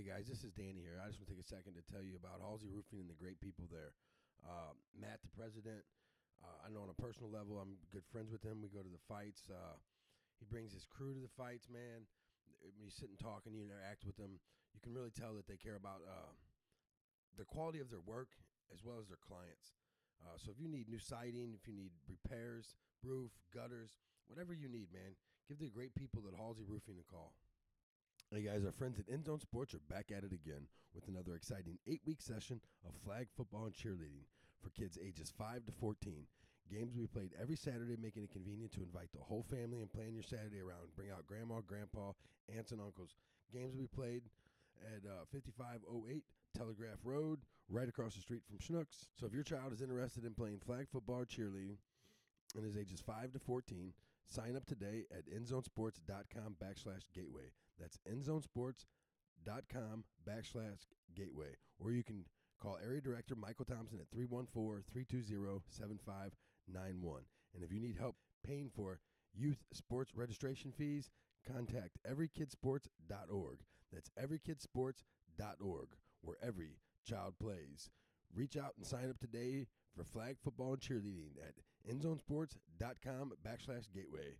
Hey guys, this is Danny here. I just want to take a second to tell you about Halsey Roofing and the great people there. Uh, Matt, the president, uh, I know on a personal level, I'm good friends with him. We go to the fights. Uh, he brings his crew to the fights, man. When you sit and talk and you interact with them, you can really tell that they care about uh, the quality of their work as well as their clients. Uh, so if you need new siding, if you need repairs, roof, gutters, whatever you need, man, give the great people at Halsey Roofing a call. Hey guys, our friends at Endzone Sports are back at it again with another exciting eight week session of flag football and cheerleading for kids ages 5 to 14. Games will be played every Saturday, making it convenient to invite the whole family and plan your Saturday around. Bring out grandma, grandpa, aunts, and uncles. Games will be played at uh, 5508 Telegraph Road, right across the street from Schnucks. So if your child is interested in playing flag football cheerleading and is ages 5 to 14, sign up today at endzonesports.com backslash gateway. That's endzonesports.com backslash gateway. Or you can call Area Director Michael Thompson at 314 320 7591. And if you need help paying for youth sports registration fees, contact everykidsports.org. That's everykidsports.org, where every child plays. Reach out and sign up today for flag football and cheerleading at endzonesports.com backslash gateway.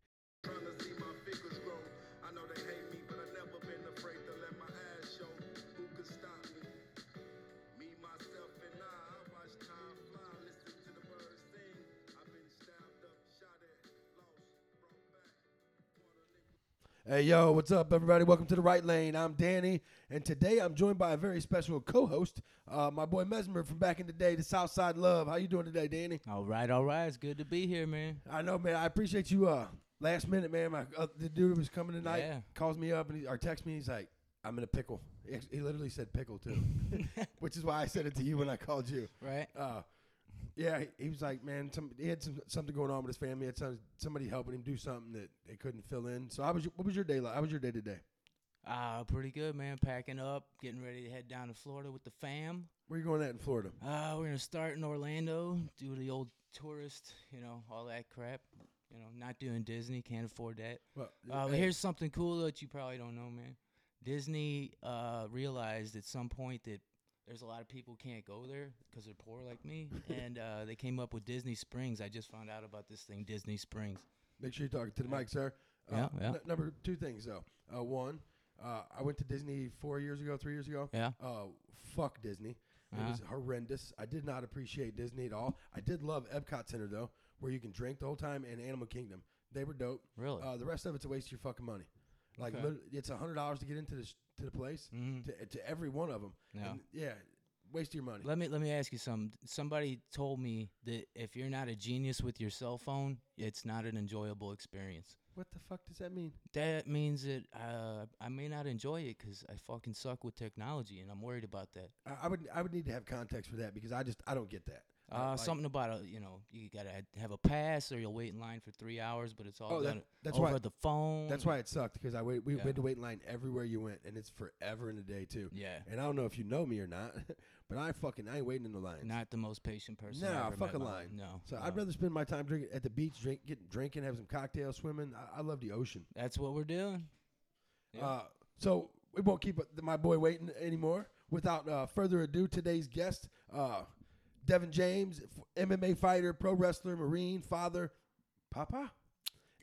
Hey, yo, what's up, everybody? Welcome to the Wright Lane. I'm Danny, and today I'm joined by a very special co-host, uh, my boy Mesmer from back in the day, the Southside Love. How you doing today, Danny? All right, all right. It's good to be here, man. I know, man. I appreciate you. Uh, last minute, man. My uh, the dude was coming tonight. Yeah. Calls me up and he, or texts me. He's like, "I'm in a pickle." He, he literally said pickle too, which is why I said it to you when I called you. Right? Uh, yeah, he, was like, man, some, he had some something going on with his family. He had some, somebody helping him do something that they couldn't fill in. So, how was your, what was your day like? How was your day today? Uh, pretty good, man. Packing up, getting ready to head down to Florida with the fam. Where you going at in Florida? Uh, we're gonna start in Orlando, do the old tourist, you know, all that crap. You know, not doing Disney, can't afford that. Well, Uh, but hey, here's something cool that you probably don't know, man. Disney uh, realized at some point that there's a lot of people can't go there because they're poor like me, and uh, they came up with Disney Springs. I just found out about this thing, Disney Springs. make sure you're talking to the mic, sir. Uh, Yeah, yeah. n- number two things though. Uh, one, uh, I went to Disney four years ago, three years ago. Yeah. Uh, fuck Disney. It Uh-huh. was horrendous. I did not appreciate Disney at all. I did love Epcot Center though, where you can drink the whole time, and Animal Kingdom. They were dope. Really? Uh, the rest of it's a waste of your fucking money. Like Okay. it's a hundred dollars to get into the sh- to the place Mhm. to to every one of them. Yeah. yeah, waste your money. Let me let me ask you something. Somebody told me that if you're not a genius with your cell phone, it's not an enjoyable experience. what the fuck does that mean? That means that uh, I may not enjoy it because I fucking suck with technology, and I'm worried about that. I, I would I would need to have context for that because I just I don't get that. I- Uh, like- something about a, you know, you gotta have a pass or you'll wait in line for three hours, but it's all Oh, that- done that's over why- the phone. That's why it sucked because I wait. We Yeah. had to wait in line everywhere you went, and it's forever in a day too. Yeah, And I don't know if you know me or not, but I fucking I ain't waiting in the line. not the most patient person. Nah, I've ever fuck a line. No, So no. I'd rather spend my time drinking at the beach, drink, getting drinking, have some cocktails, swimming. I, I love the ocean. That's what we're doing. Yeah. Uh, so we won't keep uh, my boy waiting anymore. Without uh, further ado, today's guest, uh, Devin James, MMA fighter, pro wrestler, Marine, father, Papa,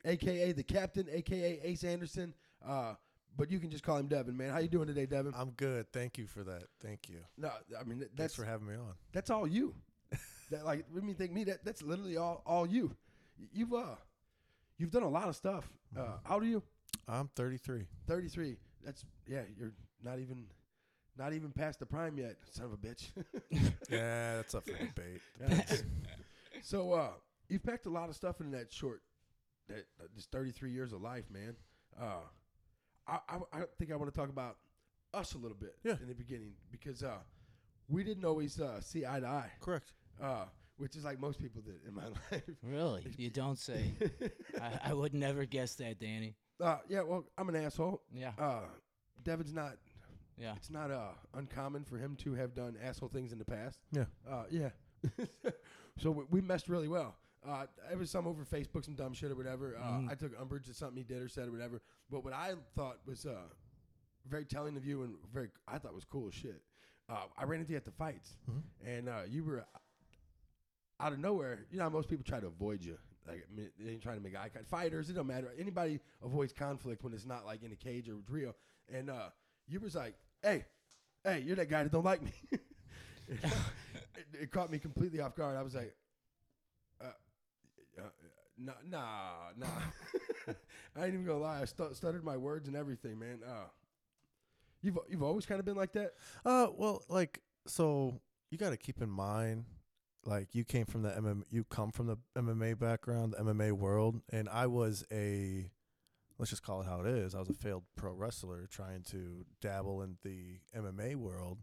aka the captain, aka Ace Anderson. Uh, but you can just call him Devin, man. How you doing today, Devin? I'm good. Thank you for that. Thank you. no, I mean Thanks for having me on. that's all you. that like when you think me, that that's literally all all you. You've uh, you've done a lot of stuff. Uh, how old are you? I'm 33. 33. That's yeah, you're not even not even past the prime yet, son of a bitch. Yeah, that's up for debate. So uh you've packed a lot of stuff in that short that uh, this 33 years of life, man. Uh I I, I think I want to talk about us a little bit Yeah. in the beginning because uh we didn't always uh, see eye to eye. Correct. Uh which is like most people did in my life. Really? You don't say. I, I would never guess that, Danny. uh yeah, well, I'm an asshole. Yeah. Uh Devin's not Yeah. it's not uh uncommon for him to have done asshole things in the past. Yeah. Uh, yeah. so we, we messed really well. Uh, it was some over Facebook, some dumb shit or whatever. Uh, Mhm. I took umbrage at something he did or said or whatever. But what I thought was uh, very telling of you and very I thought was cool as shit. Uh, I ran into you at the fights, and uh, you were out of nowhere. You know, most people try to avoid you. Like they ain't trying to make eye contact. Fighters, it don't matter. Anybody avoids conflict when it's not like in a cage or it's real. And uh, you was like, "Hey, hey, you're that guy that don't like me." it, it caught me completely off guard. I was like, uh, uh, "Nah, nah, nah." I ain't even gonna lie. I stu- stuttered my words and everything, man. Uh, you've you've always kind of been like that. Uh, well, like so you got to keep in mind, like you came from the MMA, you come from the MMA background, the MMA world, and I was a, let's just call it how it is. I was a failed pro wrestler trying to dabble in the MMA world,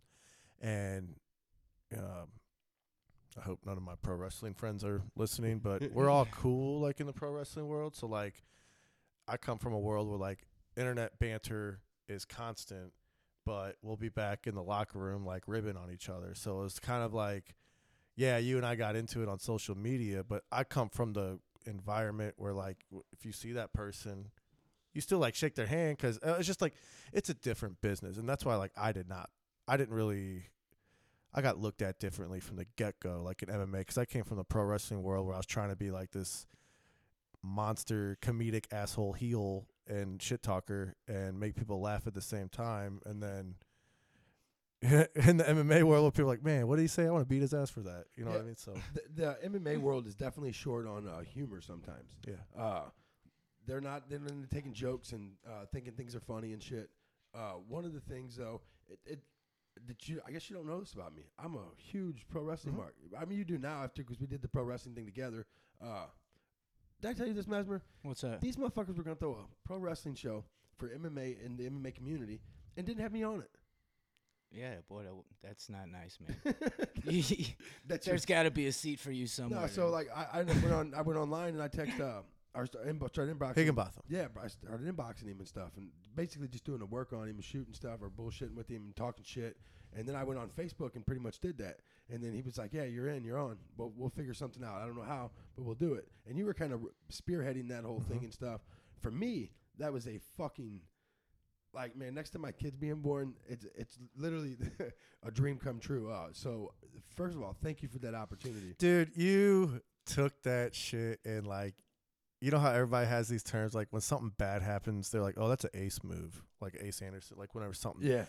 and um, I hope none of my pro wrestling friends are listening, but we're all cool like in the pro wrestling world. So like, I come from a world where like internet banter is constant but we'll be back in the locker room like ribbing on each other. So it's kind of like, yeah, you and I got into it on social media, but I come from the environment where like if you see that person, you still like shake their hand because uh, it's just like it's a different business, and that's why like I did not, I didn't really. I got looked at differently from the get go, like in MMA, because I came from the pro wrestling world where I was trying to be like this monster comedic asshole heel and shit talker and make people laugh at the same time and then in the MMA world people are like, Man, what did he say? I want to beat his ass for that. You know what I mean? So The, the MMA world is definitely short on uh, humor sometimes. yeah. Uh, they're not they're not taking jokes and uh, thinking things are funny and shit. Uh, one of the things though, it, it that you I guess you don't know this about me. I'm a huge pro wrestling Mhm. mark. I mean, you do now after because we did the pro wrestling thing together. Uh, did I tell you this, Mesmer? What's that? These motherfuckers were gonna throw a pro wrestling show for MMA in the MMA community and didn't have me on it. Yeah, boy, that's not nice, man. There's got to be a seat for you somewhere. no. So like I, I went on I went online and I text uh I started, inboxing. Higginbotham. Yeah, I started inboxing him and stuff, and basically just doing the work on him and shooting stuff or bullshitting with him and talking shit. And then I went on Facebook and pretty much did that. And then he was like, "Yeah, you're in, you're on. But we'll figure something out. I don't know how, but we'll do it." And you were kind of spearheading that whole thing and stuff. For me, that was a fucking like man. Next to my kids being born, it's it's literally a dream come true. Uh, so first of all, thank you for that opportunity. Dude, you took that shit and like you know how everybody has these terms like when something bad happens, they're like, Oh, that's an ace move. Like Ace Anderson. Like whenever something Yeah,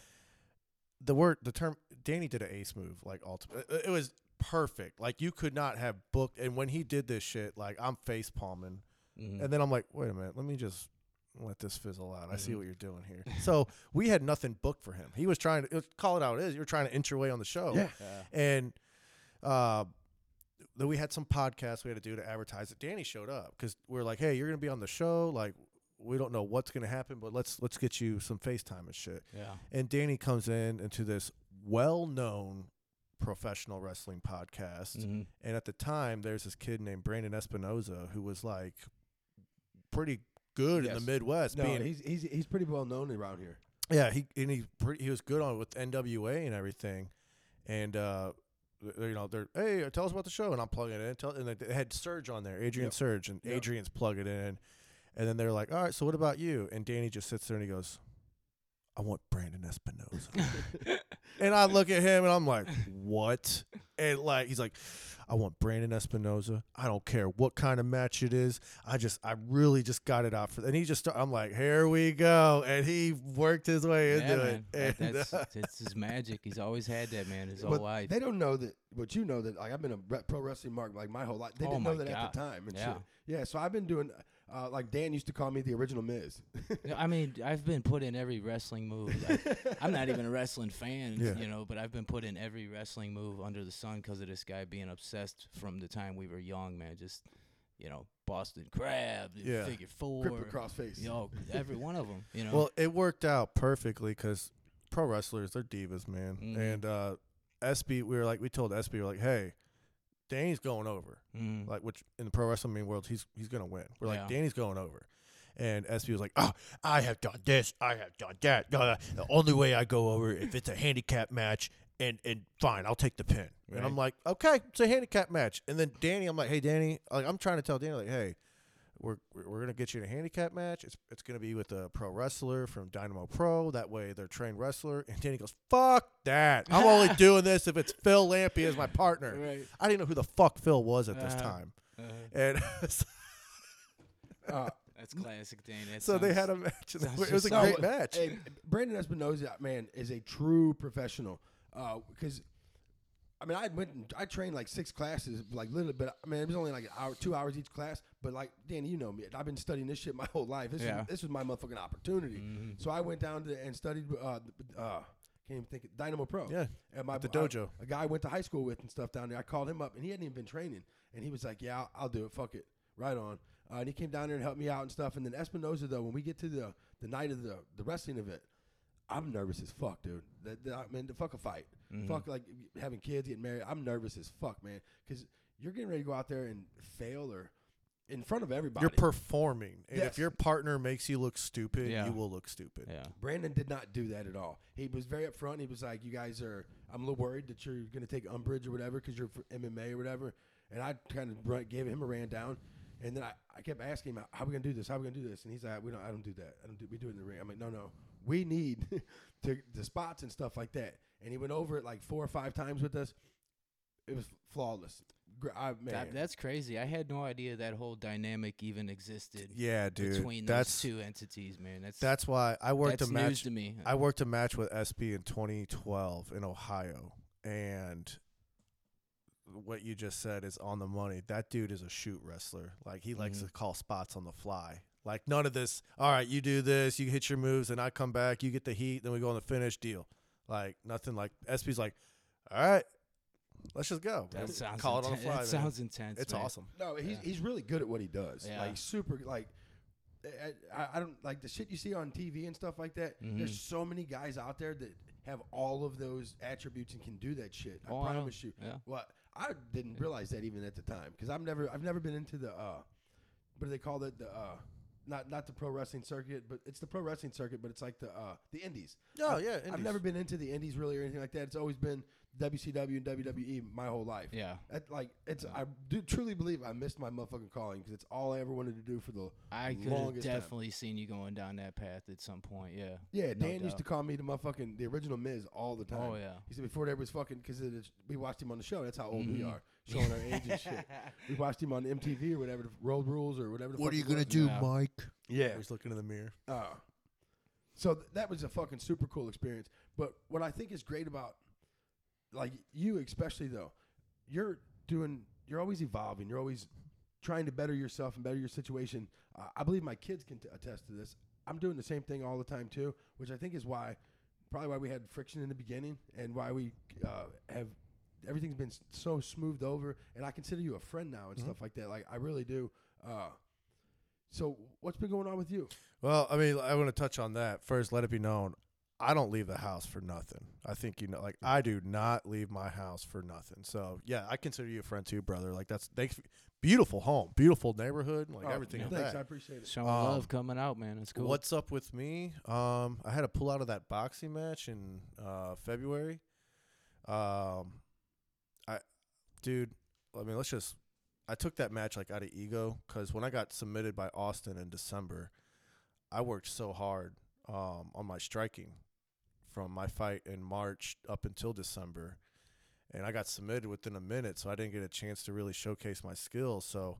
the word the term Danny did an ace move like ultimate it, it was perfect like you could not have booked and when he did this shit like I'm face palming Mhm. and then I'm like wait a minute let me just let this fizzle out I see Mhm. what you're doing here so we had nothing booked for him he was trying to it was- call it out it is you're trying to inch your way on the show yeah. Yeah. and uh then we had some podcasts we had to do to advertise it Danny showed up because we're like hey you're gonna be on the show like we don't know what's gonna happen but let's let's get you some FaceTime and shit yeah. and Danny comes in into this well-known professional wrestling podcast. Mhm. And at the time, there's this kid named Brandon Espinoza who was like pretty good in the Midwest. No, being, he's he's he's pretty well known around here. yeah, he and he pretty, he was good on with NWA and everything. And uh, you know, they're hey, uh, tell us about the show, and I'm plugging it in. Tell, and they had Surge on there, Adrian Yep. Surge, and Yep. Adrian's plugging it in. And then they're like, all right, so what about you? And Danny just sits there and he goes, I want Brandon Espinoza. And I look at him and I'm like, what? And like, he's like, I want Brandon Espinoza. I don't care what kind of match it is. I just, I really just got it out for. And he just, start, I'm like, here we go. And he worked his way Yeah, into man. it. And, that's uh, it's his magic. He's always had that, man, his whole life. They don't know that. But you know that. Like I've been a pro wrestling mark like my whole life. They Oh didn't know my that at the time. And Yeah. shit. Yeah. So I've been doing. Uh, like Dan used to call me the original Miz. I mean, I've been put in every wrestling move. I, I'm not even a wrestling fan, Yeah. you know, but I've been put in every wrestling move under the sun because of this guy being obsessed from the time we were young, man. Just, you know, Boston Crab, Yeah. Figure Four, Grip across face. you know, every one of them. You know, well, it worked out perfectly because pro wrestlers, they're divas, man. Mhm. And uh, SB, we were like, we told SB, we were like, hey, Danny's going over. Mm. like which in the pro wrestling world he's he's gonna win. We're like Yeah. Danny's going over, and SB was like, oh, I have done this, I have done that. Uh, the only way I go over if it's a handicap match, and and fine, I'll take the pin. And I'm like, okay, it's a handicap match. And then Danny, I'm like, hey Danny, like I'm trying to tell Danny like, hey. We're we're we're gonna get you in a handicap match. It's it's gonna be with a pro wrestler from Dynamo Pro. That way, they're trained wrestler." And Danny goes, "Fuck that! I'm only doing this if it's Phil Lampy as my partner." Right. I didn't know who the fuck Phil was at this Uh-huh. time, Uh, and Uh, that's classic, Dane. That so they had a match. And it was a just No, great match. Hey, Brandon Espinoza, man, is a true professional. Because, I mean, I went, and, I trained like six classes, like literally, but I mean, it was only like an hour, two hours each class. But like, Danny, you know me, I've been studying this shit my whole life. This, Yeah. was, this was my motherfucking opportunity. Mhm. So I went down to and studied. Uh, uh, can't even think of Dynamo Pro. yeah, At my At the dojo. a guy I went to high school with and stuff down there. I called him up, and he hadn't even been training, and he was like, "Yeah, I'll, I'll do it. Fuck it, right on." Uh, and he came down there and helped me out and stuff. And then Espinoza, though, when we get to the the night of the the wrestling event, I'm nervous as fuck, dude. That, that, I mean, the fuck a fight, Mhm. fuck like having kids, getting married. I'm nervous as fuck, man, because you're getting ready to go out there and fail or in front of everybody. you're performing, and Yes. if your partner makes you look stupid, Yeah. you will look stupid. Yeah. Brandon did not do that at all. He was very upfront. He was like, "You guys are. I'm a little worried that you're going to take umbrage or whatever because you're for MMA or whatever." And I kind of gave him a ran down, and then I, I kept asking him, "How are we going to do this? How are we going to do this?" And he's like, "We don't. I don't do that. I don't do. We do it in the ring." I'm like, "No, no. We need to, the spots and stuff like that." And he went over it like four or five times with us. It was flawless. I, man, That, that's crazy. I had no idea that whole dynamic even existed Yeah, dude. between that's those two entities, man. That's that's why I worked a news match. to me. I worked a match with SB in 2012 in Ohio, and what you just said is on the money. That dude is a shoot wrestler. Like he likes Mhm. to call spots on the fly. Like none of this. All right, you do this, you hit your moves, and I come back, you get the heat, then we go on the finish deal. Like nothing. Like SB's like, all right, let's just go. that sounds call it on the fly. That man. sounds intense. it's man. awesome. No, he's Yeah. he's really good at what he does. Yeah. Like super like I, I, I don't like the shit you see on TV and stuff like that. Mhm. There's so many guys out there that have all of those attributes and can do that shit. I Oh, I know. promise you. Yeah. Well, I didn't realize that even at the time because I've never I've never been into the uh what do they call it the uh not not the pro wrestling circuit but it's the pro wrestling circuit but it's like the uh the indies. Oh I've- yeah, I've never been into the indies really or anything like that. It's always been WCW and WWE my whole life. Yeah. At, like it's, I do truly believe I missed my motherfucking calling because it's all I ever wanted to do for the. I could have Longest time. definitely seen you going down that path at some point. Yeah. Yeah, No Dan used to call me the motherfucking the original Miz all the time. Oh yeah. He said before there was fucking because we watched him on the show. That's how old we Mhm. are, showing our age and shit. We watched him on MTV or whatever, the Road Rules or whatever. The What fuck are you it gonna was. do, Yeah. Mike? Yeah. He's looking in the mirror. Uh, so th- that was a fucking super cool experience. But what I think is great about, like you especially though, you're doing, you're always evolving. You're always trying to better yourself and better your situation. Uh, I believe my kids can t- attest to this. I'm doing the same thing all the time too, which I think is why, probably why we had friction in the beginning and why we uh, have everything's been so smoothed over. And I consider you a friend now and Mhm. stuff like that. Like I really do. Uh, so what's been going on with you? Well, I mean, I want to touch on that first. Let it be known, I don't leave the house for nothing. I think you know, like I do not leave my house for nothing. So yeah, I consider you a friend too, brother. Like that's thanks. Beautiful home, beautiful neighborhood, like Oh, everything. yeah, Thanks, that. I appreciate it. Showing Um, love coming out, man. It's cool. What's up with me? Um, I had to pull out of that boxing match in uh, February. Um, I, dude, I mean, let's just. I took that match like out of ego because when I got submitted by Austin in December, I worked so hard um, on my striking from my fight in March up until December, and I got submitted within a minute, so I didn't get a chance to really showcase my skills. So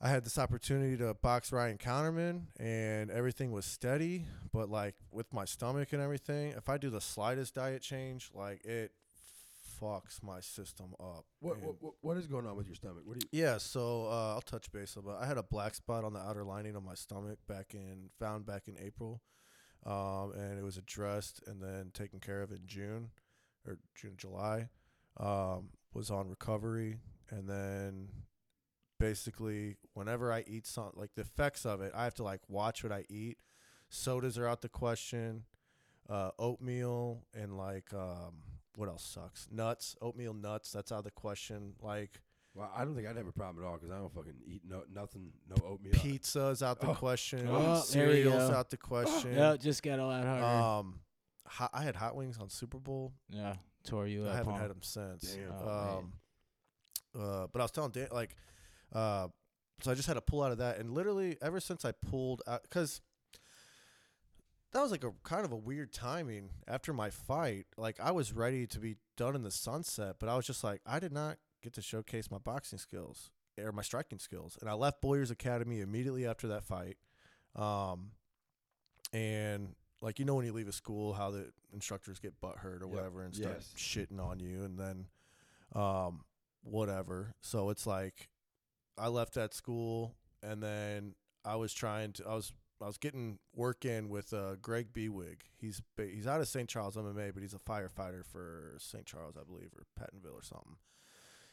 I had this opportunity to box Ryan Counterman, and everything was steady. But like with my stomach and everything, if I do the slightest diet change, like it fucks my system up. What, what what is going on with your stomach? What do you? yeah, so uh, I'll touch base about. I had a black spot on the outer lining of my stomach back in found back in April, um, and it was addressed and then taken care of in June or June July. Um, was on recovery, and then basically whenever I eat something like the effects of it, I have to like watch what I eat. Sodas are out the question. Uh, oatmeal and like um, what else sucks? Nuts, oatmeal, nuts. That's out of the question. Like Well, I don't think I'd have a problem at all because I don't fucking eat no nothing, no oatmeal. Pizza's out the Oh. question. Oh, Cereal's go. out the question. Yeah, just got a lot harder. Um, hot, I had hot wings on Super Bowl. yeah, tore you up. I up. haven't huh? had them since. Damn. Oh, man. um, uh, but I was telling Dan like, uh, so I just had to pull out of that, and literally ever since I pulled out, because that was like a kind of a weird timing after my fight. Like I was ready to be done in the sunset, but I was just like, I did not get to showcase my boxing skills or my striking skills, and I left Boyers Academy immediately after that fight. Um, and like you know when you leave a school, how the instructors get butthurt or Yep. whatever and start Yes. shitting on you, and then um, whatever. So it's like I left that school, and then I was trying to. I was I was getting work in with uh, Greg Bewig. He's he's out of St. Charles MMA, but he's a firefighter for St. Charles, I believe, or Pattonville or something.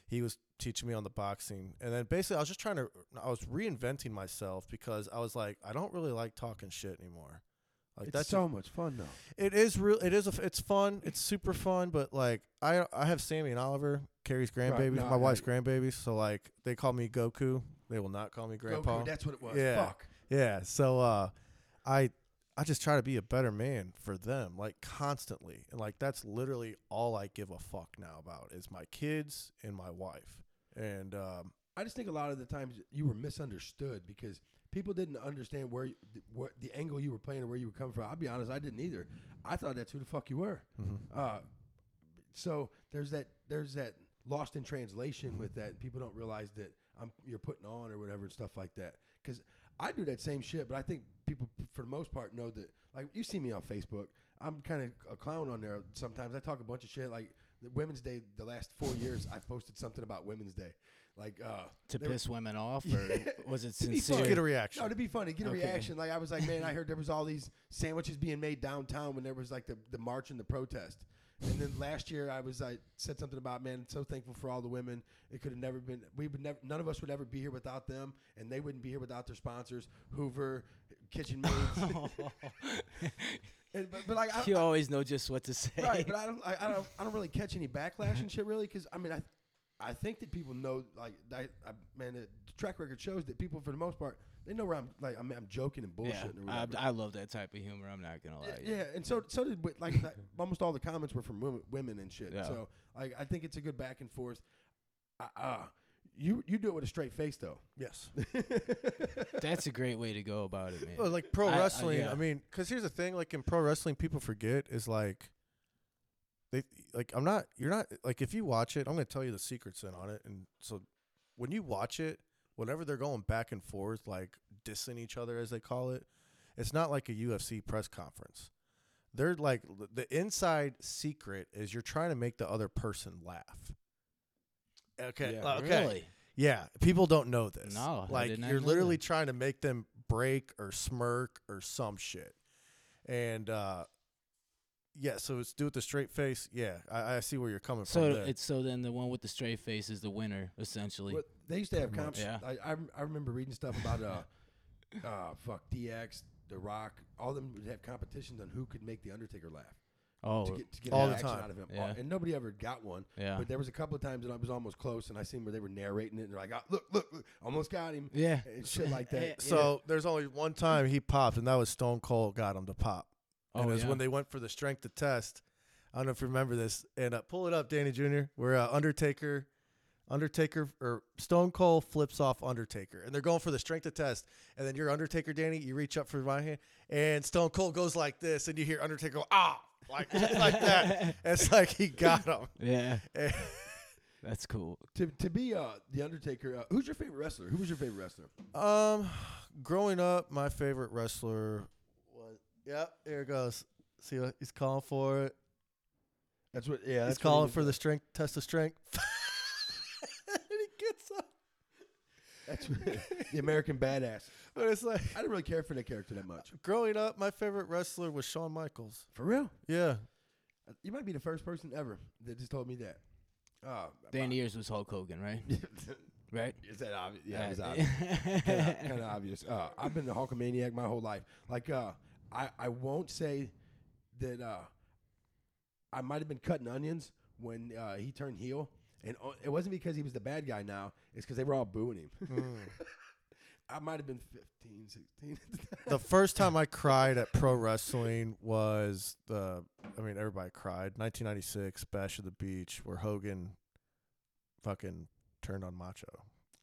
He was teaching me on the boxing, and then basically I was just trying to. I was reinventing myself because I was like, I don't really like talking shit anymore. Like It's that's so much fun though. it is real. It is. A, it's fun. It's super fun. But like, I I have Sammy and Oliver, Carrie's grandbabies, no, my wife's grandbabies. So like, they call me Goku. They will not call me Grandpa. Goku, that's what it was. Yeah. Fuck. Yeah. So uh, I I just try to be a better man for them, like constantly, and like that's literally all I give a fuck now about is my kids and my wife. And um, I just think a lot of the times you were misunderstood because people didn't understand where what the angle you were playing or where you were coming from. I'll be honest, I didn't either. I thought that's who the fuck you were. Uh, so there's that there's that lost in translation with that. People don't realize that I'm you're putting on or whatever and stuff like that. Because I do that same shit, but I think people for the most part know that. Like you see me on Facebook, I'm kind of a clown on there. Sometimes I talk a bunch of shit. Like the Women's Day, the last four years, I've posted something about Women's Day. Like uh, to they were- piss women off, or was it sincere? get a reaction. no, to be funny, get a Okay. reaction. Like I was like, man, I heard there was all these sandwiches being made downtown when there was like the, the march and the protest. And then last year, I was I said something about man, so thankful for all the women. It could have never been. We would never. None of us would ever be here without them, and they wouldn't be here without their sponsors, Hoover, Kitchen Maids. and, but, but like, I, you always know just what to say. right, but I don't, I, I don't, I don't really catch any backlash and shit really, because I mean, I, I think that people know, like, I, I, man, the track record shows that people, for the most part, they know where I'm, like, I'm, I'm joking and yeah, bullshitting or I, whatever. I love that type of humor. I'm not gonna lie. yeah, yeah, and so, so did wi- like that, almost all the comments were from women, women and shit. Yeah. So, like, I think it's a good back and forth. Uh, uh, you, you do it with a straight face though. yes. That's a great way to go about it, man. Well, like pro I- I- wrestling, I, yeah. mean, because here's the thing: like in pro wrestling, people forget is like they like I'm not. You're not like if you watch it, I'm going to tell you the secrets in on it. And so when you watch it, whenever they're going back and forth, like dissing each other as they call it, it's not like a UFC press conference. They're like the inside secret is you're trying to make the other person laugh. Okay. Yeah. okay. Really? Yeah, people don't know this. No, like you're literally that. trying to make them break or smirk or some shit. And uh yeah, so it's do with the straight face. Yeah, I, I see where you're coming So from. So it's so then the one with the straight face is the winner essentially. But they used to have comps. much. I, I I remember reading stuff about uh, uh, fuck DX, The Rock. All of them would have competitions on who could make the Undertaker laugh Oh, to get to get All the time. out of him. Yeah. And nobody ever got one. yeah. But there was a couple of times that I was almost close, and I seen where they were narrating it, and they're like, oh, "Look, look, look, almost got him," yeah. and shit like that. Yeah. so there's only one time he popped, and that was Stone Cold got him to pop. Oh, and it was yeah. when they went for the strength to test. I don't know if you remember this. And uh, pull it up, Danny Jr. Where uh, Undertaker, Undertaker or Stone Cold flips off Undertaker, and they're going for the strength to test. And then you're Undertaker, Danny. You reach up for my hand, and Stone Cold goes like this, and you hear Undertaker go ah, like like that. It's like he got him. Yeah. And- That's cool. to to be uh, the Undertaker. Uh, who's your favorite wrestler? Who was your favorite wrestler? Um, growing up, my favorite wrestler was. Yep, here it goes. See what he's calling for it. That's what. Yeah, he's calling for the strength test of strength. and he gets up. That's the American Badass. But it's like I didn't really care for that character that much. growing up, my favorite wrestler was Shawn Michaels. For real, Yeah. you might be the first person ever that just told me that. Uh, Dan Ears was Hulk Hogan, right? Right? Is that obvious? Yeah, it was obvious. kind of obvious. Uh, I've been a Hulkamaniac my whole life. Like, uh, I I won't say that uh, I might have been cutting onions when uh, he turned heel, and it wasn't because he was the bad guy. Now it's because they were all booing him. I might have been 15, 16. the first time I cried at pro wrestling was the I mean everybody cried. 1996 Bash at the Beach where Hogan fucking turned on Macho.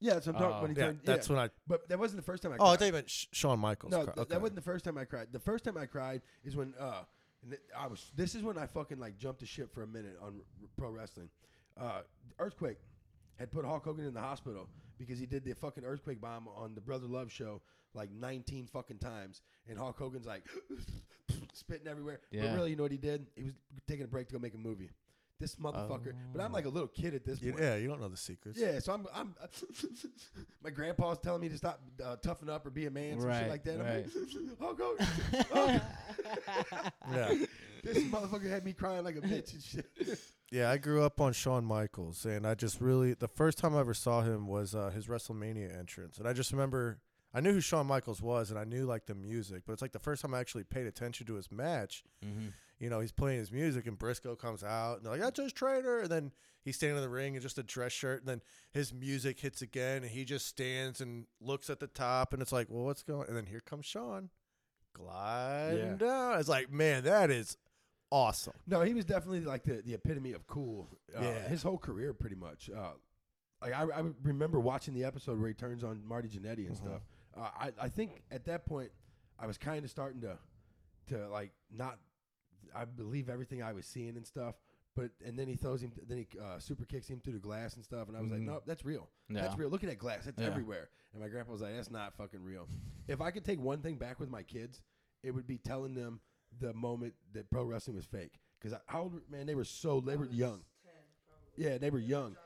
Yeah, that's what I'm talking. Oh. when he Yeah, turned, that's when I. But that wasn't the first time I. Oh, I cried. thought you meant Sh- Shawn Michaels. No, cry- th- okay. that wasn't the first time I cried. The first time I cried is when uh, and th- I was. This is when I fucking like jumped the ship for a minute on r- pro wrestling. Uh, Earthquake had put Hulk Hogan in the hospital because he did the fucking earthquake bomb on the Brother Love show like 19 fucking times, and Hulk Hogan's like spitting everywhere. But really, you know what he did? He was taking a break to go make a movie. This motherfucker. But I'm Oh. like a little kid at this point. yeah, you don't know the secrets. Yeah, so I'm, I'm my grandpa's telling me to stop uh, toughen up or be a man, some shit Right, like that. right. I'm like, Hulk Hogan, Hulk Hogan. Yeah. this motherfucker had me crying like a bitch and shit. Yeah, I grew up on Shawn Michaels, and I just really the first time I ever saw him was uh, his WrestleMania entrance, and I just remember I knew who Shawn Michaels was, and I knew like the music, but it's like the first time I actually paid attention to his match. Mm-hmm. You know, he's playing his music, and Briscoe comes out, and they're like, "That's his trainer," and then he's standing in the ring in just a dress shirt, and then his music hits again, and he just stands and looks at the top, and it's like, "Well, what's going?" And then here comes Shawn, gliding Yeah. down. It's like, man, that is awesome. No, he was definitely like the, the epitome of cool. Uh, Yeah. his whole career, pretty much. Uh, like I, I remember watching the episode where he turns on Marty Jannetty and Mhm. stuff. Uh, I, I think at that point, I was kind of starting to, to like not, I believe everything I was seeing and stuff. But and then he throws him, then he uh, super kicks him through the glass and stuff, and I was like, Mhm. no, that's real. Yeah. That's real. Look at that glass. That's Yeah. everywhere. And my grandpa was like, that's not fucking real. if I could take one thing back with my kids, it would be telling them the moment that pro wrestling was fake. Because how old, man, they were so they were young. Yeah, they were young.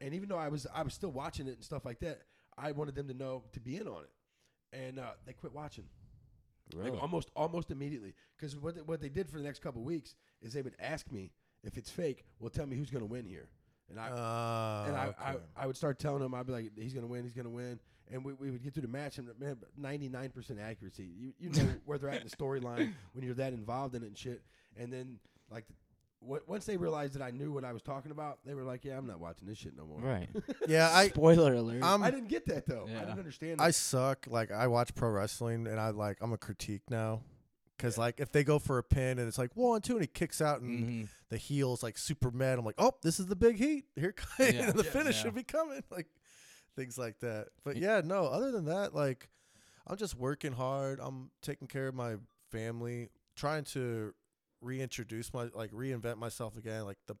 And even though I was I was still watching it and stuff like that, I wanted them to know to be in on it. And uh, they quit watching. Really? Like almost almost immediately. Because what they, what they did for the next couple of weeks is they would ask me if it's fake. Well, tell me who's going to win here. And I Uh, and I, okay. I I would start telling them I'd be like he's going to win, he's going to win, and we, we would get through the match and man, ninety nine percent accuracy. You you know where they're at in the storyline when you're that involved in it and shit. And then like. What, once they realized that I knew what I was talking about, they were like, "Yeah, I'm not watching this shit no more." Right. yeah, I Spoiler alert. I'm I didn't get that though. I didn't understand. I suck. Like I watch pro wrestling and I like I'm a critique now. Cause like if they go for a pin and it's like one two and he kicks out and Mhm. the heel's like super mad, I'm like, oh, this is the big heat. Here, comes Yeah. the Yeah. finish Yeah. should be coming. Like things like that. But yeah, no. Other than that, like I'm just working hard. I'm taking care of my family, trying to reintroduce my like reinvent myself again. Like the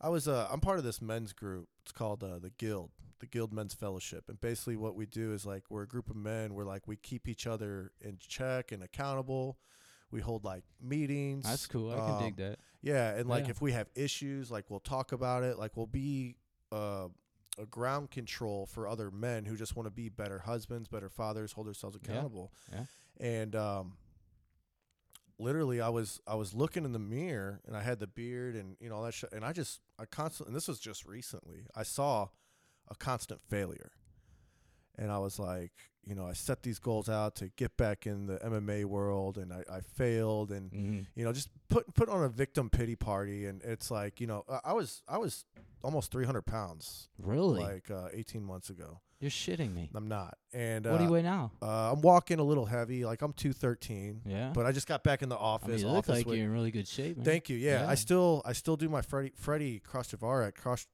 I was uh I'm part of this men's group. It's called uh, the Guild, the Guild Men's Fellowship. And basically what we do is like we're a group of men we're like we keep each other in check and accountable. We hold like meetings. That's cool. I can Um, dig that. Yeah, and like Yeah. if we have issues, like we'll talk about it. Like we'll be uh, a ground control for other men who just want to be better husbands, better fathers, hold themselves Yeah. accountable. Yeah. And um, literally, I was I was looking in the mirror, and I had the beard, and you know all that shit, and I just I constantly. And this was just recently. I saw a constant failure, and I was like, you know, I set these goals out to get back in the MMA world, and I, I failed, and Mhm. you know, just put put on a victim pity party, and it's like, you know, I- I was I was almost 300 pounds Really? like uh, 18 months ago. You're shitting me. I'm not, and what do you uh, weigh now? uh, I'm walking a little heavy, like I'm 213, Yeah. but I just got back in the I office. mean, you look office like weight. you're in really good shape, man. Thank you. Yeah, Yeah. I still I still do my Freddie Freddie Crostavar Cross.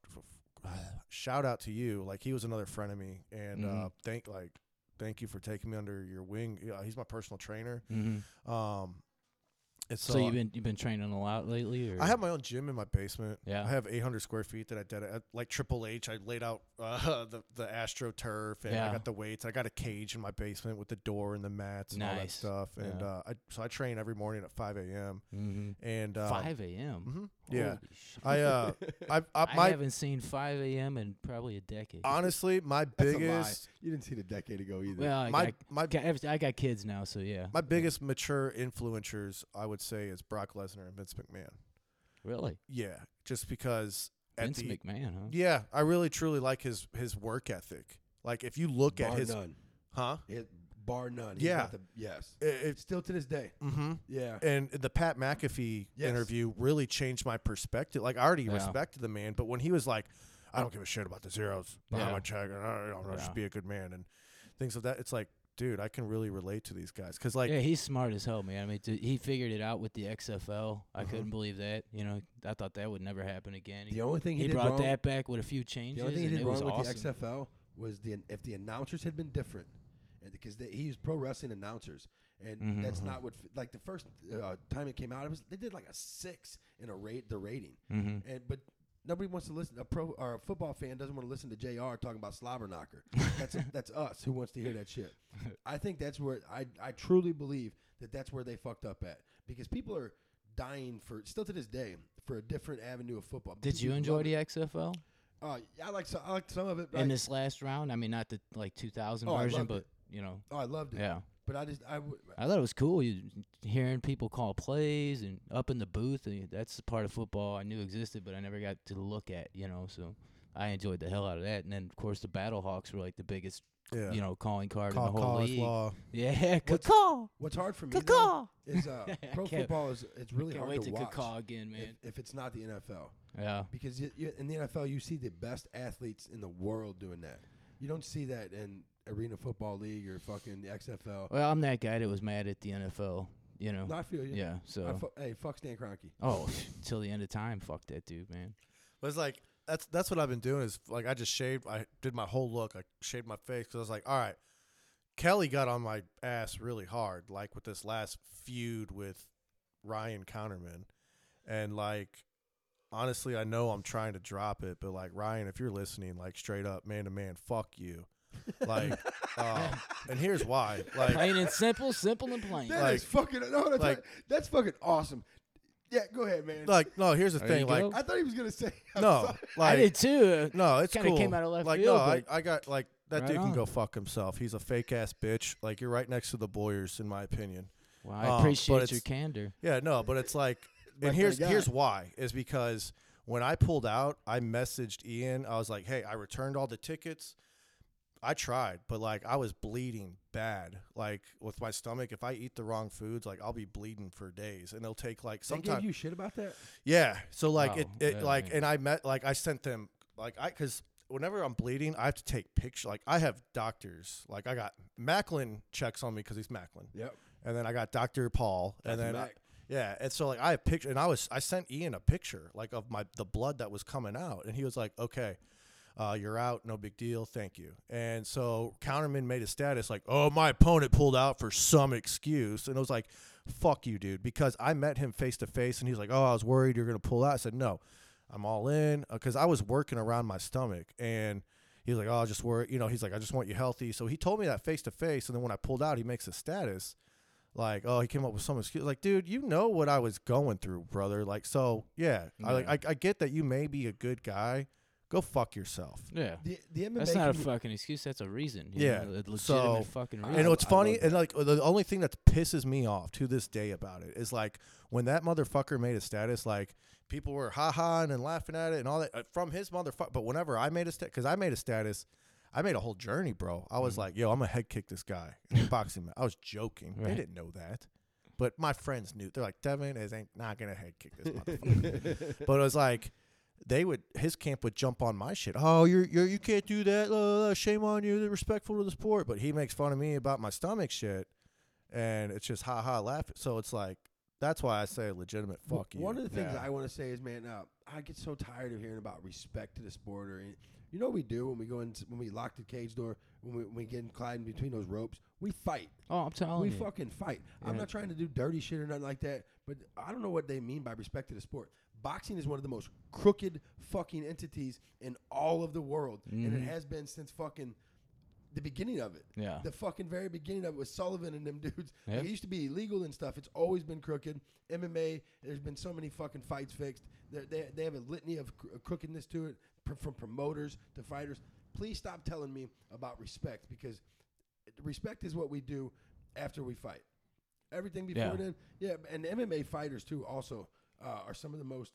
Shout out to you, like he was another friend of me, and uh, Mhm. thank like thank you for taking me under your wing. He's my personal trainer. hmm Um, and So, so, you've been you've been training a lot lately, or I have my own gym in my basement. Yeah. I have 800 square feet that I did at, like Triple H. I laid out uh, the the Astro turf, and I got the weights. I got a cage in my basement with the door and the mats and all that stuff. And Yeah. uh, I, so I train every morning at 5 a.m. hmm And uh, five a.m. mhm, yeah, Holy shit. I uh, I, I, I haven't seen five a.m. in probably a decade. honestly, my That's biggest, You didn't see it a decade ago either. well, I, my I, my I got kids now, so yeah. my biggest mature influencers, I would say, is Brock Lesnar and Vince McMahon. Really, Yeah, just because Vince the McMahon, huh? yeah, I really truly like his his work ethic. Like if you look bar at his, none. huh? It- bar none. He's Yeah. the- yes. It, it, Still to this day. mm-hmm. Yeah. And the Pat McAfee Yes. interview really changed my perspective. Like I already Yeah. respected the man, but when he was like, "I don't give a shit about the zeros behind Yeah. my check, and I, I'll Yeah. just be a good man," and things of that, it's like, dude, I can really relate to these guys because, like, yeah, he's smart as hell, man. I mean, t- he figured it out with the XFL. I Mhm. couldn't believe that. You know, I thought that would never happen again. He, The only thing he, he did brought wong, that back with a few changes, The only thing he did wrong with awesome. the XFL was the if the announcers had been different, and because they, he used pro wrestling announcers, and Mhm, that's mhm. not what like the first uh, time it came out, it was they did like a six in a rate the rating, Mm-hmm. and but. Nobody wants to listen. A pro or a football fan doesn't want to listen to Jr. talking about slobber knocker. That's that's us who wants to hear that shit. I think that's where I I truly believe that that's where they fucked up at because people are dying for still to this day for a different avenue of football. Did you enjoy the it. XFL Uh, yeah, I like some, I like some of it. but in I- this last round? I mean, not the like 2000 Oh, version, but it. you know, oh, I loved it. yeah. But I just I would I thought it was cool. You hearing people call plays and up in the booth. And that's the part of football I knew existed, but I never got to look at. You know, so I enjoyed the hell out of that. And then of course the Battle Hawks were like the biggest, Yeah. you know, calling card Call, in the whole call league. law. Yeah, What's- caw, what's hard for me though, caw. is uh, pro football is it's really Can't hard wait to to watch caw again, man. if, if it's not the NFL yeah. because you, you, in the NFL you see the best athletes in the world doing that. You don't see that in Arena Football League or fucking the XFL. Well, I'm that guy that was mad at the NFL. You know. No, I feel you. yeah. I So. fu- hey, fuck Stan Kroenke. oh, till the end of time. Fuck that dude, man. But it's like that's that's what I've been doing is like I just shaved. I did my whole look. I shaved my face because I was like, all right. Kelly got on my ass really hard, like with this last feud with Ryan Counterman, and like honestly, I know I'm trying to drop it, but like Ryan, if you're listening, like straight up, man to man, fuck you. Like, um, and here's why. Like, Plain and simple, simple and plain. That is Like- fucking no, that's, like- that's fucking awesome. Yeah, go ahead, man. like no. Here's the There thing. Like, go. I thought he was gonna say I'm no, sorry. like I did too. No, it's Kinda cool. came out of left like, field, no, I, I got like that Right dude can go fuck himself. He's a fake ass bitch. Like you're right next to the Boyers, in my opinion. Well, Um, I but appreciate your it's- candor. Yeah, no, but it's like, Like and here's here's why is because when I pulled out, I messaged Ian. I was like, hey, I returned all the tickets. I tried, but like I was bleeding bad, like with my stomach. If I eat the wrong foods, like I'll be bleeding for days, and it'll take like They sometimes. you shit about that? Yeah. So like oh, it, Wow, it yeah, like yeah. and I met like I sent them like I because whenever I'm bleeding, I have to take pictures. Like I have doctors. Like I got Macklin checks on me because he's Macklin, Yep. and then I got Doctor Paul, and then I- Mac. Yeah, and so like I have picture, and I was I sent Ian a picture like of my the blood that was coming out, and he was like, okay. Uh, you're out, no big deal, thank you. And so Counterman made a status like, "Oh, my opponent pulled out for some excuse," and I was like, "Fuck you, dude," because I met him face to face, and he's like, "Oh, I was worried you're gonna pull out." I said, "No, I'm all in," because I was working around my stomach, and he's like, "Oh, I just worry," you know. He's like, "I just want you healthy." So he told me that face to face, and then when I pulled out, he makes a status like, "Oh, he came up with some excuse." Like, dude, you know what I was going through, brother. Like, so yeah, I like, I, I get that you may be a good guy. Go fuck yourself. Yeah. The the MMA That's not a commu- fucking excuse. That's a reason. you Yeah, know, a legitimate so- fucking I- reason. and what's funny, and like the only thing that pisses me off to this day about it is like when that motherfucker made a status, like people were ha ha and then laughing at it and all that uh, from his motherfucker. But whenever I made a status, because I made a status, I made a whole journey, bro. I was Mhm. like, yo, I'm gonna head kick this guy in boxing. I was joking. They didn't know that. But my friends knew. They're like, Devin is ain't not gonna head kick this motherfucker. but it was like they would his camp would jump on my shit. Oh, you're you're you can't do that. Uh, shame on you. They're respectful to the sport. But he makes fun of me about my stomach shit, and it's just ha ha laugh. So it's like that's why I say legitimate Well, fuck you. One of the things Yeah. I want to say is, man, uh, I get so tired of hearing about respect to the sport. Or you know what we do when we go in when we lock the cage door when we, when we get in Clyde in between those ropes, we fight. oh, I'm telling we you. We fucking fight. I'm not trying to do dirty shit or nothing like that, but I don't know what they mean by respect to the sport. Boxing is one of the most crooked fucking entities in all of the world, and it Mhm. has been since fucking the beginning of it. Yeah. The fucking very beginning of it was Sullivan and them dudes. Like, it used to be illegal and stuff. It's always been crooked. MMA, there's been so many fucking fights fixed. They're, they they have a litany of cr- crookedness to it, from promoters to fighters. Please stop telling me about respect because respect is what we do after we fight. Everything before Yeah. then, yeah. And MMA fighters too also uh, are some of the most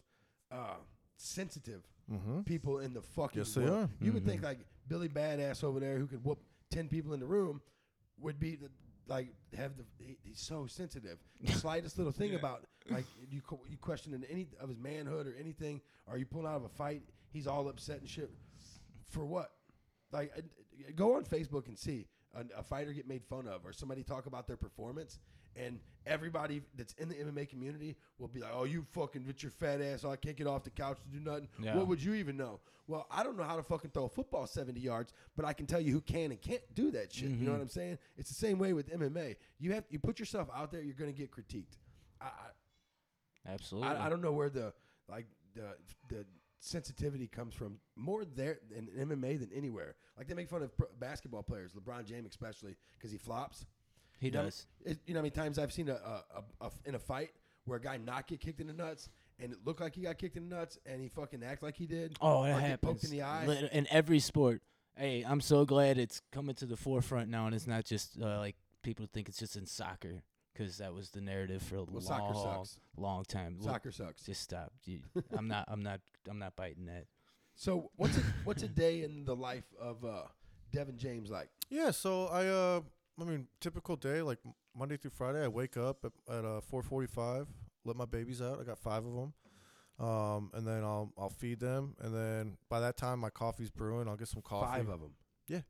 uh, sensitive Mhm. people in the fucking Yes, world. You would Mhm. think like Billy Badass over there, who could whoop ten people in the room, would be the, like have the. He, he's so sensitive. The slightest little thing about like you you questioning any of his manhood or anything, or you pulling out of a fight, he's all upset and shit. For what? Like, uh, go on Facebook and see a, a fighter get made fun of, or somebody talk about their performance, and everybody that's in the MMA community will be like, "Oh, you fucking with your fat ass! Oh, I can't get off the couch to do nothing. Yeah. What would you even know?" Well, I don't know how to fucking throw a football seventy yards, but I can tell you who can and can't do that shit. You know Mhm. what I'm saying? It's the same way with MMA. You have you put yourself out there, you're gonna get critiqued. I, I, Absolutely. I, I don't know where the like the the sensitivity comes from more there in MMA than anywhere. Like they make fun of pro- basketball players, LeBron James especially, because he flops. He You know, does. It, you know how many times I've seen a, a, a, a in a fight where a guy not get kicked in the nuts and it looked like he got kicked in the nuts and he fucking act like he did. Oh, it or get poked happens in the eye. In every sport. Hey, I'm so glad it's coming to the forefront now, and it's not just uh, like people think it's just in soccer because that was the narrative for a Well, soccer long, sucks. long time. Look, Soccer sucks. just stop. You, I'm not. I'm not. I'm not biting that. So what's a, what's a day in the life of uh, Devin James like? Yeah, so I uh I mean typical day like Monday through Friday I wake up at, at uh 4:45, let my babies out. I got 5 of them. Um and then I'll I'll feed them and then by that time my coffee's brewing, I'll get some coffee. Five of them. Yeah.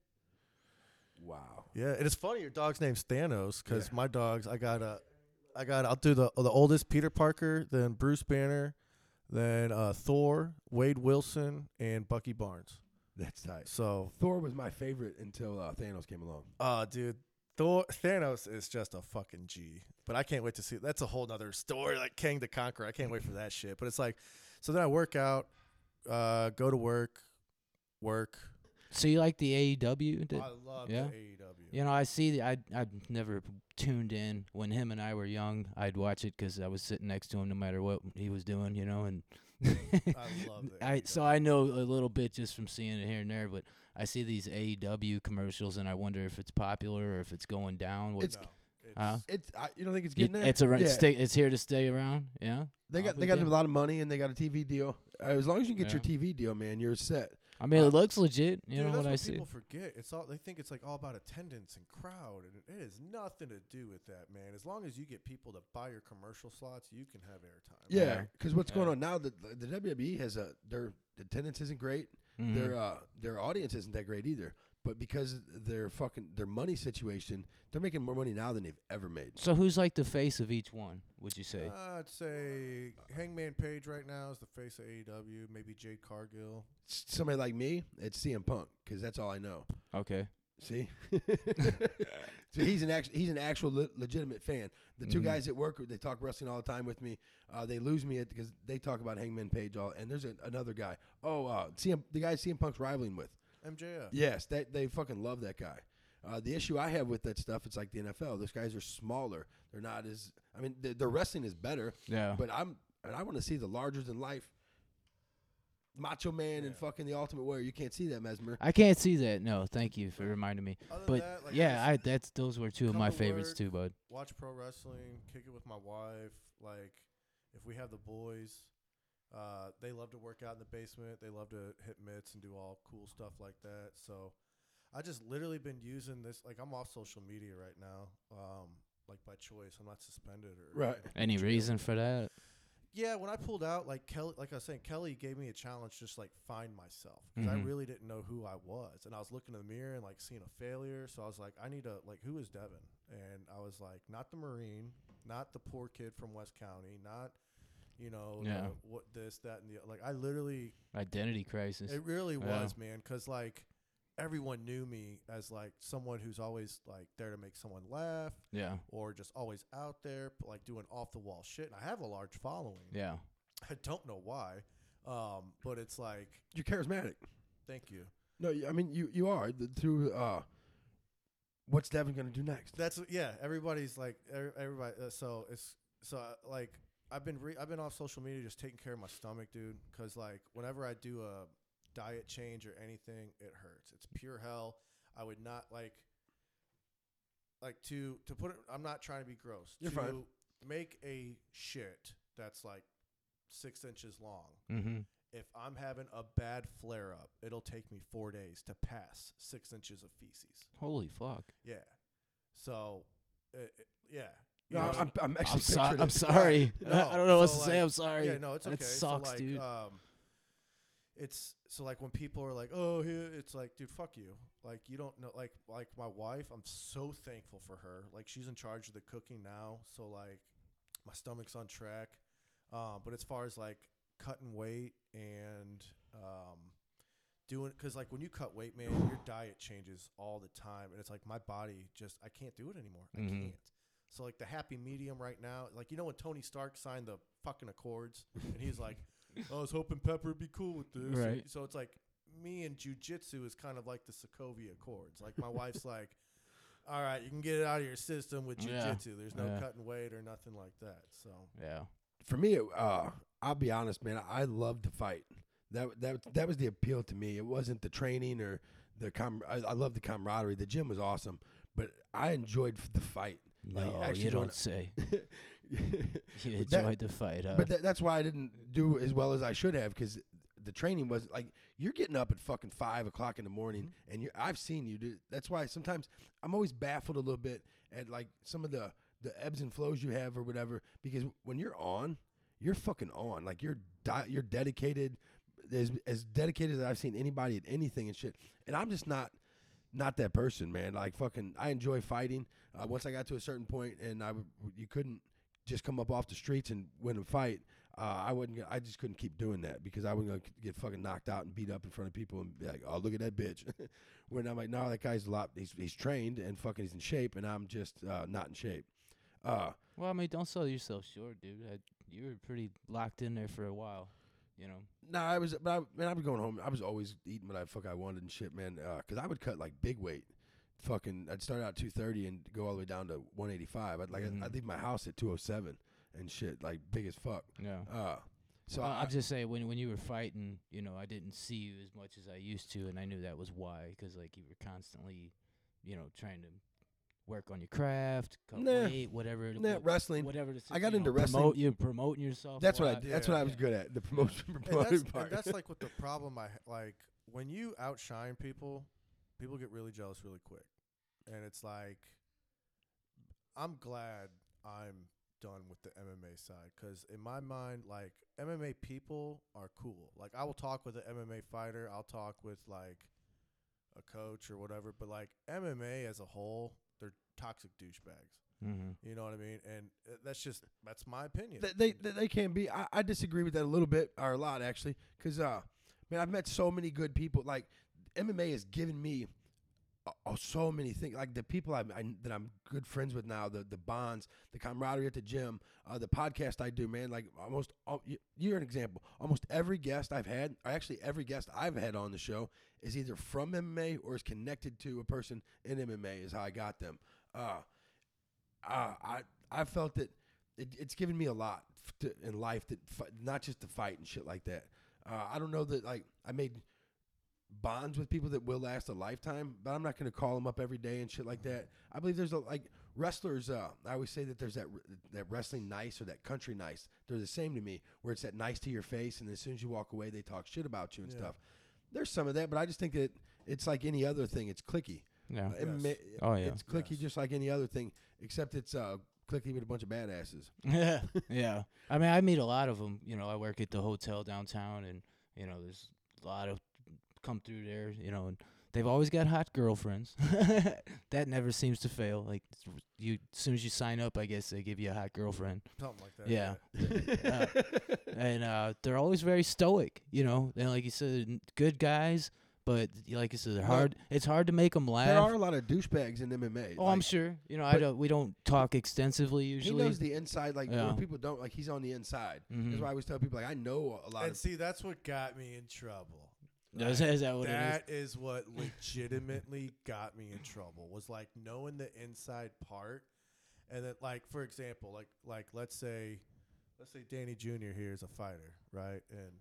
Wow. Yeah, and it's funny your dog's name's Thanos cuz Yeah. my dogs I got a I got I'll do the the oldest Peter Parker, then Bruce Banner, then uh Thor, Wade Wilson and Bucky Barnes. That's tight. So, Thor was my favorite until uh, Thanos came along. uh dude, Thor Thanos is just a fucking G. But I can't wait to see that's a whole nother story, like Kang the Conqueror. I can't wait for that shit. But it's like so then I work out, uh, go to work, work. So you like the AEW? Did- I love yeah? the AEW. you know, I see. The, I I never tuned in when him and I were young. I'd watch it 'cause I was sitting next to him, no matter what he was doing. You know, and I love the I so I know a little bit just from seeing it here and there, but I see these AEW commercials and I wonder if it's popular or if it's going down. What, It's- No, it's, Huh? It's I, you don't think it's you- getting there? it's around. Yeah. Stay, it's here to stay around. Yeah. They got I'll they be got a lot of money and they got a TV deal. Uh, as long as you can get your TV deal, man, you're set. I mean, Uh, it looks legit. You Dude, know that's what I what see. people forget. It's all they think it's like all about attendance and crowd, and it has nothing to do with that, man. As long as you get people to buy your commercial slots, you can have airtime. Yeah, Yeah. because what's going on now? The, the WWE has a their attendance isn't great. Mhm. Their uh, their audience isn't that great either. But because their fucking their money situation, they're making more money now than they've ever made. So who's like the face of each one? Would you say? Uh, I'd say Hangman Page right now is the face of AEW. Maybe Jade Cargill. Somebody like me, it's CM Punk because that's all I know. Okay. See, so he's an actual he's an actual le- legitimate fan. The 2 Mhm. guys at work they talk wrestling all the time with me. Uh, they lose me at because they talk about Hangman Page all. And there's a, another guy. Oh, uh, CM the guy CM Punk's rivaling with. MJF. Yes, they they fucking love that guy. Uh, the issue I have with that stuff, it's like the NFL. Those guys are smaller. They're not as. I mean, the, the wrestling is better, Yeah. but I'm and I want to see the larger than life Macho Man and fucking the Ultimate Warrior. You can't see that, Mesmer. I can't see that. No, thank you for reminding me. Other But than that, like, yeah, I just that's those were two of my to favorites work, too, bud. watch pro wrestling, kick it with my wife. Like, if we have the boys, uh, they love to work out in the basement. They love to hit mitts and do all cool stuff like that. So, I just literally been using this. Like, I'm off social media right now. Um, like by choice. I'm not suspended or Right. Any reason for that? Yeah, when I pulled out, like Kelly, like I was saying, Kelly gave me a challenge, just like find myself because I Mhm. really didn't know who I was, and I was looking in the mirror and like seeing a failure. So I was like, I need to like, who is Devin? And I was like, not the Marine, not the poor kid from West County, not you know, Yeah. the, what this, that, and the like. I literally, Identity crisis. it really Yeah. was, man, because like everyone knew me as like someone who's always like there to make someone laugh yeah. or just always out there, but like doing off the wall shit. And I have a large following. Yeah. I don't know why, um, but it's like, You're charismatic. thank you. No, I mean you you are the, through. Uh, what's Devin gonna do next? That's yeah. Everybody's like er- everybody. Uh, so it's so uh, like I've been re- I've been off social media just taking care of my stomach, dude. Because like whenever I do a diet change or anything, it hurts. It's pure hell. I would not like like to to put it. I'm not trying to be gross. You're to fine. Make a shit that's like six inches long. Mm-hmm. if I'm having a bad flare up, it'll take me four days to pass six inches of feces. Holy fuck. Yeah. So, uh, uh, yeah. No, know, I'm, I'm actually I'm, so- picturing I'm it. sorry. No, I don't know what so, to say. like- I'm sorry. yeah, no, it's okay. It So, sucks, like, dude. Um, it's so like when people are like, "Oh, here," it's like, dude, fuck you. Like you don't know. Like like my wife, I'm so thankful for her. Like she's in charge of the cooking now, so like my stomach's on track. Um, but as far as like cutting weight and um, doing, because like when you cut weight, man, your diet changes all the time, and it's like my body just I can't do it anymore. I Mhm. can't. So like the happy medium right now, like you know when Tony Stark signed the fucking Accords, and he's like, "I was hoping Pepper would be cool with this." Right. So it's like me and jujitsu is kind of like the Sokovia Accords. Like my wife's like, "All right, you can get it out of your system with Yeah. jujitsu. There's no Yeah. cutting weight or nothing like that." So Yeah. For me, it, uh, I'll be honest, man. I love to fight. That that that was the appeal to me. It wasn't the training or the com. I, I love the camaraderie. The gym was awesome, but I enjoyed f- the fight. Like, No, actually you don't say. You That- enjoyed the fight, huh? But tha- that's why I didn't do as well as I should have because the training was like you're getting up at fucking five o'clock in the morning, Mm-hmm. and you're, I've seen you do. That's why sometimes I'm always baffled a little bit at like some of the the ebbs and flows you have or whatever because when you're on, you're fucking on. Like you're di- you're dedicated, as as dedicated as I've seen anybody at anything and shit. And I'm just not not that person, man. Like fucking, I enjoy fighting. Uh, once I got to a certain point, and I you couldn't just come up off the streets and win a fight. Uh, I wouldn't. I just couldn't keep doing that because I gonna get fucking knocked out and beat up in front of people and be like, "Oh, look at that bitch." when I'm like, "No, that guy's a lot. He's he's trained and fucking he's in shape, and I'm just uh, not in shape." Uh, well, I mean, don't sell yourself short, dude. I, you were pretty locked in there for a while. You know. No, I was, but I, man, I was going home. I was always eating what I fuck I wanted and shit, man. Uh 'cause I would cut like big weight. Fucking, I'd start out 230 and go all the way down to 185. I'd like, Mhm. I'd leave my house at 207 and shit, like big as fuck. Yeah. Uh, so Well, I, I'm just saying when when you were fighting, you know, I didn't see you as much as I used to, and I knew that was why, 'cause like you were constantly, you know, trying to work on your craft, cut Nah. weight, whatever. nah, wha- wrestling. Whatever. The, I got you into know, wrestling- Promote, you're promoting yourself. That's what I. lot. did. That's what I was good at. The promotion, and that's, promoting and part. that's like what the problem I ha- like when you outshine people, people get really jealous really quick, and it's like I'm glad I'm done with the MMA side because in my mind, like MMA people are cool. Like I will talk with an MMA fighter, I'll talk with like a coach or whatever, but like MMA as a whole, they're toxic douchebags. Mhm. You know what I mean? And uh, that's just that's my opinion. They, they they- can be. I, I disagree with that a little bit or a lot actually, because uh, man, I've met so many good people. Like MMA has given me uh, uh, so many things. Like the people I, I that I'm good friends with now, the the bonds, the camaraderie at the gym, uh, the podcast I do, man. Like almost, all, you- you're an example. Almost every guest I've had, or actually every guest I've had on the show, is either from MMA or is connected to a person in MMA. Is how I got them. Uh, uh, I I felt that it, it's given me a lot to, in life that not just to fight and shit like that. Uh, I don't know that like I made bonds with people that will last a lifetime, but I'm not going to call them up every day and shit like that. I believe there's a like wrestlers. Uh, I always say that there's that that wrestling nice or that country nice. They're the same to me, where it's that nice to your face, and as soon as you walk away, they talk shit about you and Yeah. stuff. There's some of that, but I just think that it's like any other thing. It's clicky. Yeah. Uh, MMA Yes. Oh, yeah. It's clicky Yes. just like any other thing, except it's uh, clicky with a bunch of badasses. Yeah, yeah. I mean, I meet a lot of them. You know, I work at the hotel downtown, and you know, there's a lot of come through there. You know, and they've always got hot girlfriends. that never seems to fail. Like you, as soon as you sign up, I guess they give you a hot girlfriend, Something like that. Yeah. and uh, they're always very stoic. You know, and like you said, good guys. But like you said, they're Well, hard. It's hard to make them laugh. there are a lot of douchebags in MMA. oh, I'm sure. You know, I don't. We don't talk extensively usually. He knows the inside, like Yeah. where people don't. Like he's on the inside. Mhm. That's why I always tell people, like I know a lot And of. see, that's what got me in trouble. Is, is that what it is? That is what legitimately got me in trouble. Was like knowing the inside part, and that like for example, like like let's say, let's say Danny Jr. here is a fighter, right? And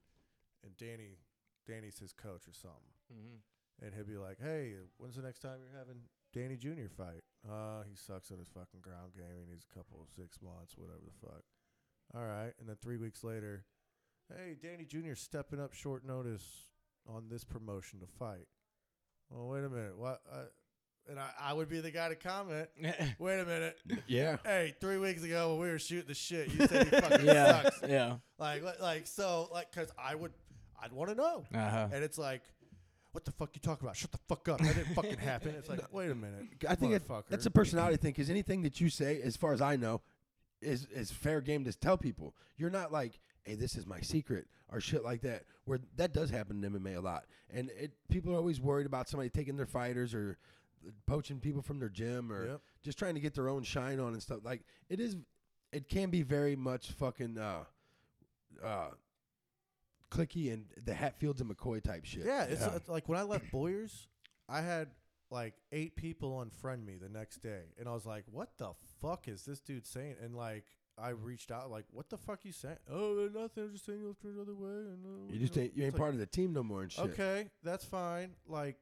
and Danny, Danny's his coach or something, Mm-hmm. and he'll be like, "Hey, when's the next time you're having Danny Jr. fight? Uh, he sucks at his fucking ground game. He needs a couple of six months, whatever the fuck. All right, and then three weeks later, hey, Danny Jr. stepping up short notice on this promotion to fight. Well, wait a minute, what? Uh, and I, I would be the guy to comment. Wait a minute. yeah, Hey, three weeks ago when we were shooting the shit, you said he fucking yeah, sucks. yeah. Like, like, like, so, like, cause I would, I'd want to know. Uh-huh. And it's like, what the fuck you talking about? Shut the fuck up. That didn't fucking happen. It's like, wait a minute. I think it, motherfucker. that's a personality thing because anything that you say, as far as I know, is is fair game to tell people. You're not like, hey, this is my secret or shit like that. Where that does happen in MMA a lot, and it people are always worried about somebody taking their fighters or poaching people from their gym or Yep. just trying to get their own shine on and stuff. Like it is, it can be very much fucking uh, uh, clicky and the Hatfields and McCoy type shit. Yeah, it's, it's like when I left Boyers, I had like eight people unfriend me the next day, and I was like, "What the fuck is this dude saying?" And like, I reached out, like, "What the fuck you saying?" Oh, nothing. I'm just saying you looked the other way. And uh, you just ain't you ain't like, part of the team no more and shit. Okay, that's fine. Like,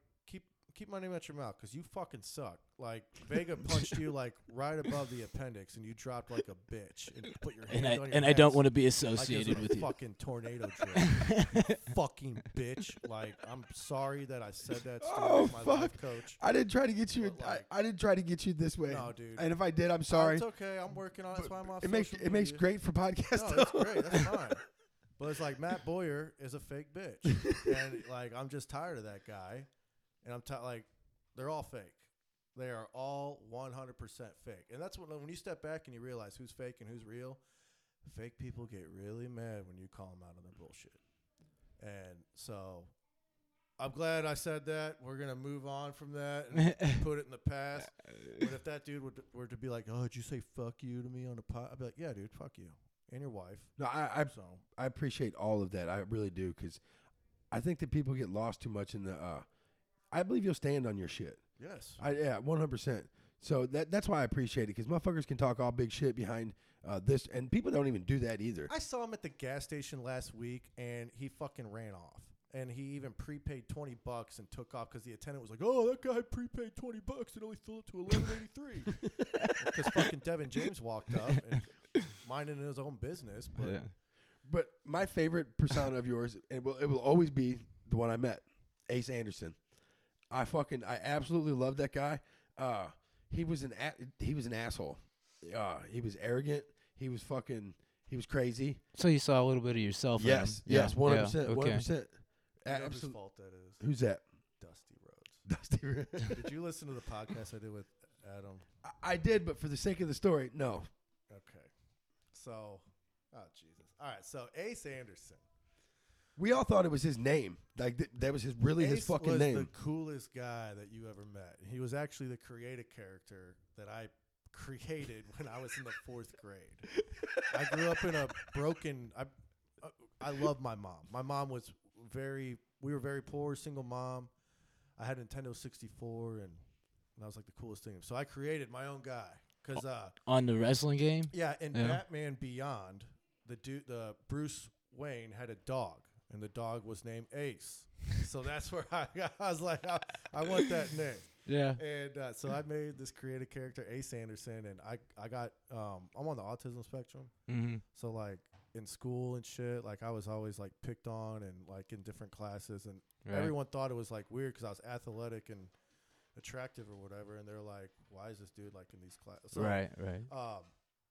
keep keep my name out your mouth because you fucking suck. Like, Vega punched you like right above the appendix, and you dropped like a bitch and put your hands And I on your and I don't want to be like it associated a with you. fucking tornado drill. fucking bitch. Like, I'm sorry that I said that. Still Oh, with my life coach. I didn't try to get you. But, I, I didn't try to get you this way. No, dude. And if I did, I'm sorry. It's okay. I'm working on it. That's why I'm off. it makes social it makes great for podcast. No, it's great. That's fine. But it's like Matt Boyer is a fake bitch, and like I'm just tired of that guy, and I'm ti like they're all fake. They are all 100% fake, and that's when when you step back and you realize who's fake and who's real. Fake people get really mad when you call them out on their bullshit, and so I'm glad I said that. We're gonna move on from that and put it in the past. But if that dude were to, were to be like, "Oh, did you say fuck you to me on the pot?" I'd be like, "Yeah, dude, fuck you and your wife." No, I, I So I appreciate all of that. I really do because I think that people get lost too much in the. Uh, I believe you'll stand on your shit. yes, I yeah, one hundred percent. So that that's why I appreciate it because motherfuckers can talk all big shit behind uh, this, and people don't even do that either. I saw him at the gas station last week, and he fucking ran off. And he even prepaid twenty bucks and took off because the attendant was like, "Oh, that guy prepaid twenty bucks and only filled it to eleven eighty three. Because fucking Devin James walked up and minding his own business. But Yeah. But my favorite persona of yours, it will it will always be the one I met, Ace Anderson. I fucking I absolutely love that guy. Uh, he was an a- he was an asshole. Uh, he was arrogant. He was fucking he was crazy. So you saw a little bit of yourself. in Yes, him. yes, Yeah, one hundred percent, one Okay. hundred percent. you know whose Absolutely. fault that is? Who's that? Dusty Rhodes. Dusty. Rhodes. Did you listen to the podcast I did with Adam? I- I did, but for the sake of the story, no. Okay. So, oh Jesus. All right. So Ace Anderson. We all thought it was his name. Like th- that was his really his Ace fucking was name. the coolest guy that you ever met. He was actually the creative character that I created when I was in the fourth grade. I grew up in a broken. I uh, I love my mom. My mom was very. We were very poor, single mom. I had Nintendo 64, and that was like the coolest thing. So I created my own guy because uh, On the wrestling game. yeah, in Yeah. Batman Beyond, the dude, the Bruce Wayne had a dog, and the dog was named Ace. so that's where I, I was like, I, I want that name. Yeah. And uh, so I made this creative character, Ace Anderson, and I I got um I'm on the autism spectrum, Mm-hmm. so like in school and shit, like I was always like picked on and like in different classes, and Right. everyone thought it was like weird because I was athletic and attractive or whatever, and they're like, why is this dude like in these classes? right. Right. um,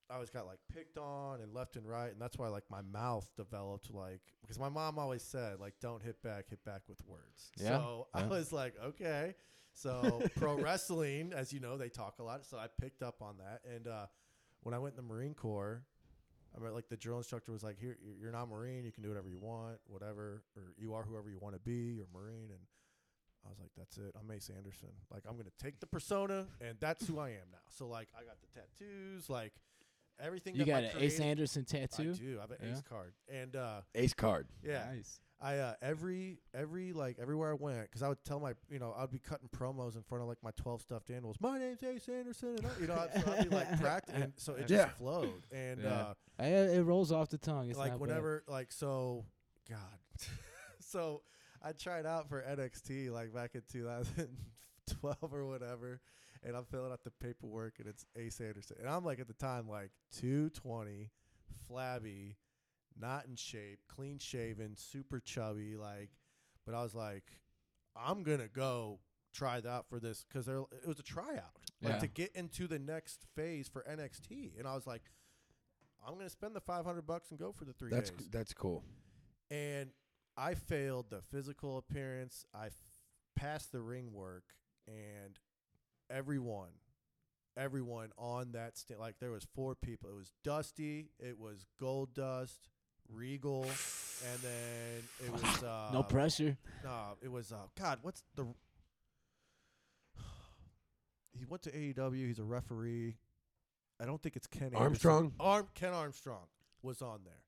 I always got like picked on and left and right, and that's why like my mouth developed like because my mom always said like don't hit back, hit back with words. Yeah, So I was like, okay. So pro wrestling, as you know, they talk a lot, so I picked up on that. And uh, when I went in the Marine Corps, I mean, like the drill instructor was like, "Here, you're- not Marine. You can do whatever you want, whatever, or you are whoever you want to be. You're Marine." And I was like, "That's it. I'm Ace Anderson. Like, I'm gonna take the persona, and that's who I am now." So like, I got the tattoos, like everything. You that got my an Ace Anderson tattoo. I do. I have an Yeah. Ace card, and uh, Ace card. yeah, Nice. I uh, every every like everywhere I went because I would tell my you know I'd be cutting promos in front of like my twelve stuffed animals. My name's Ace Anderson, and I, you know I'd, so I'd be like practicing, so it just Yeah. flowed. And Yeah. uh, I, it rolls off the tongue. It's like not bad. whenever like so, God, so I tried out for NXT like back in 2012 or whatever, and I'm filling out the paperwork and it's Ace Anderson, and I'm like at the time like 220, flabby, not in shape, clean shaven, super chubby, like, but I was like, I'm gonna go try that for this because it was a tryout like Yeah. to get into the next phase for NXT, and I was like. I'm gonna spend the 500 bucks and go for the three That's days that's cool. and I failed the physical appearance. I f- passed the ring work, and everyone, everyone on that stage. Like there was four people. It was Dusty, it was Goldust, Regal, and then it was uh, no pressure. No, it was uh, God. What's the? He went to AEW. He's a referee. I don't think it's Ken Anderson. Armstrong? Arm Ken Armstrong was on there.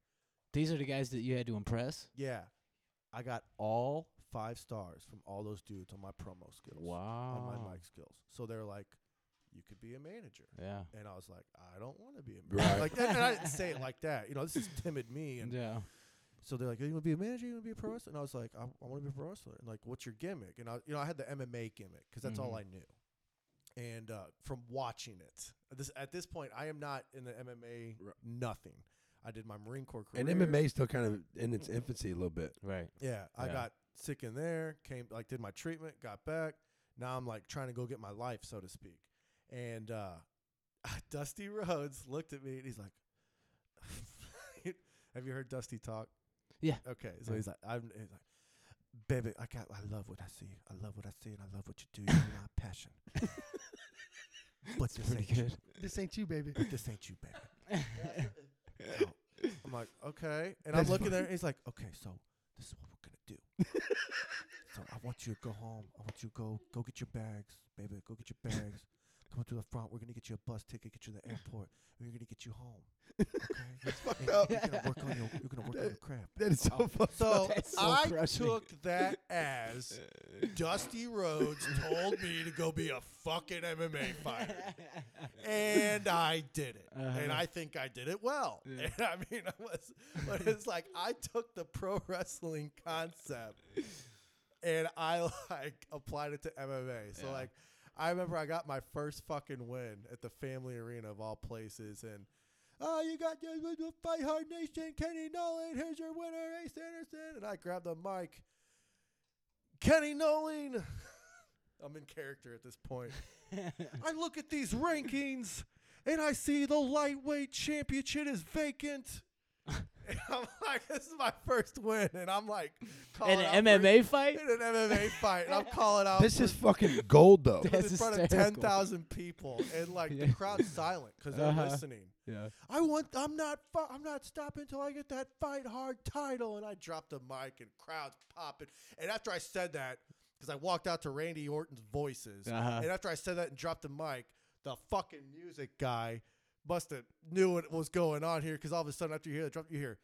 These are the guys that you had to impress. Yeah, I got all five stars from all those dudes on my promo skills. Wow. On my mic skills. So they're like, you could be a manager. Yeah. And I was like, I don't want to be a Right. manager. Like, and I didn't say it like that. You know, this is timid me. And Yeah. so they're like, "You want to be a manager? You want to be a pro wrestler?" And I was like, "I, I want to be a pro wrestler." And like, "What's your gimmick?" And I, you know, I had the MMA gimmick because that's all Mhm. I knew. And uh, from watching it, this at this point, I am not in the MMA Right. nothing. I did my Marine Corps career. And MMA is still kind of in its infancy a little bit. Right. Yeah, I Yeah. got sick in there. Came like did my treatment, got back. Now I'm like trying to go get my life, so to speak. And uh, Dusty Rhodes looked at me and he's like, "Have you heard Dusty talk?" Yeah. Okay, so he's like, "I'm." He's like, Baby, I got. I love what I see. I love what I see, and I love what you do. You're my passion. but this Pretty ain't you. This ain't you, baby. This ain't you, baby. I'm like, okay. And I'm looking there, and he's like, okay, so this is what we're gonna do. so I want you to go home. I want you to go go get your bags, baby. Go get your bags. Come to the front. We're gonna get you a bus ticket, get you to the airport. We're gonna get you home. Okay. That's fucked up. You're gonna work on your. You're gonna work on your craft. That is so fucked So That's so I crushing. took that as Dusty Rhodes told me to go be a fucking MMA fighter and I did it, and Uh-huh. I think I did it well. Yeah. And I mean, I was, but it's like I took the pro wrestling concept and I like applied it to MMA. So Yeah. like, I remember I got my first fucking win at the Family Arena of all places, and. Oh, you got your your Fight Hard Nation, Kenny Nolan. Here's your winner, Ace Anderson. And I grabbed the mic. Kenny Nolan. I'm in character at this point. I look at these rankings and I see the lightweight championship is vacant. And I'm like, this is my first win. And I'm like, In calling out an for- MMA fight? in an MMA fight. And I'm calling out This for- is fucking gold, though. in front of hysterical. 10,000 people. And like Yeah. the crowd's silent because they're Uh-huh. listening. Yeah. I want. I'm not. Fu- I'm not stopping until I get that fight hard title. And I dropped the mic, and crowds popping. And after I said that, because I walked out to Randy Orton's voices, Uh-huh. and after I said that and dropped the mic, the fucking music guy must have knew what was going on here. Because all of a sudden, after you hear the drop, you hear.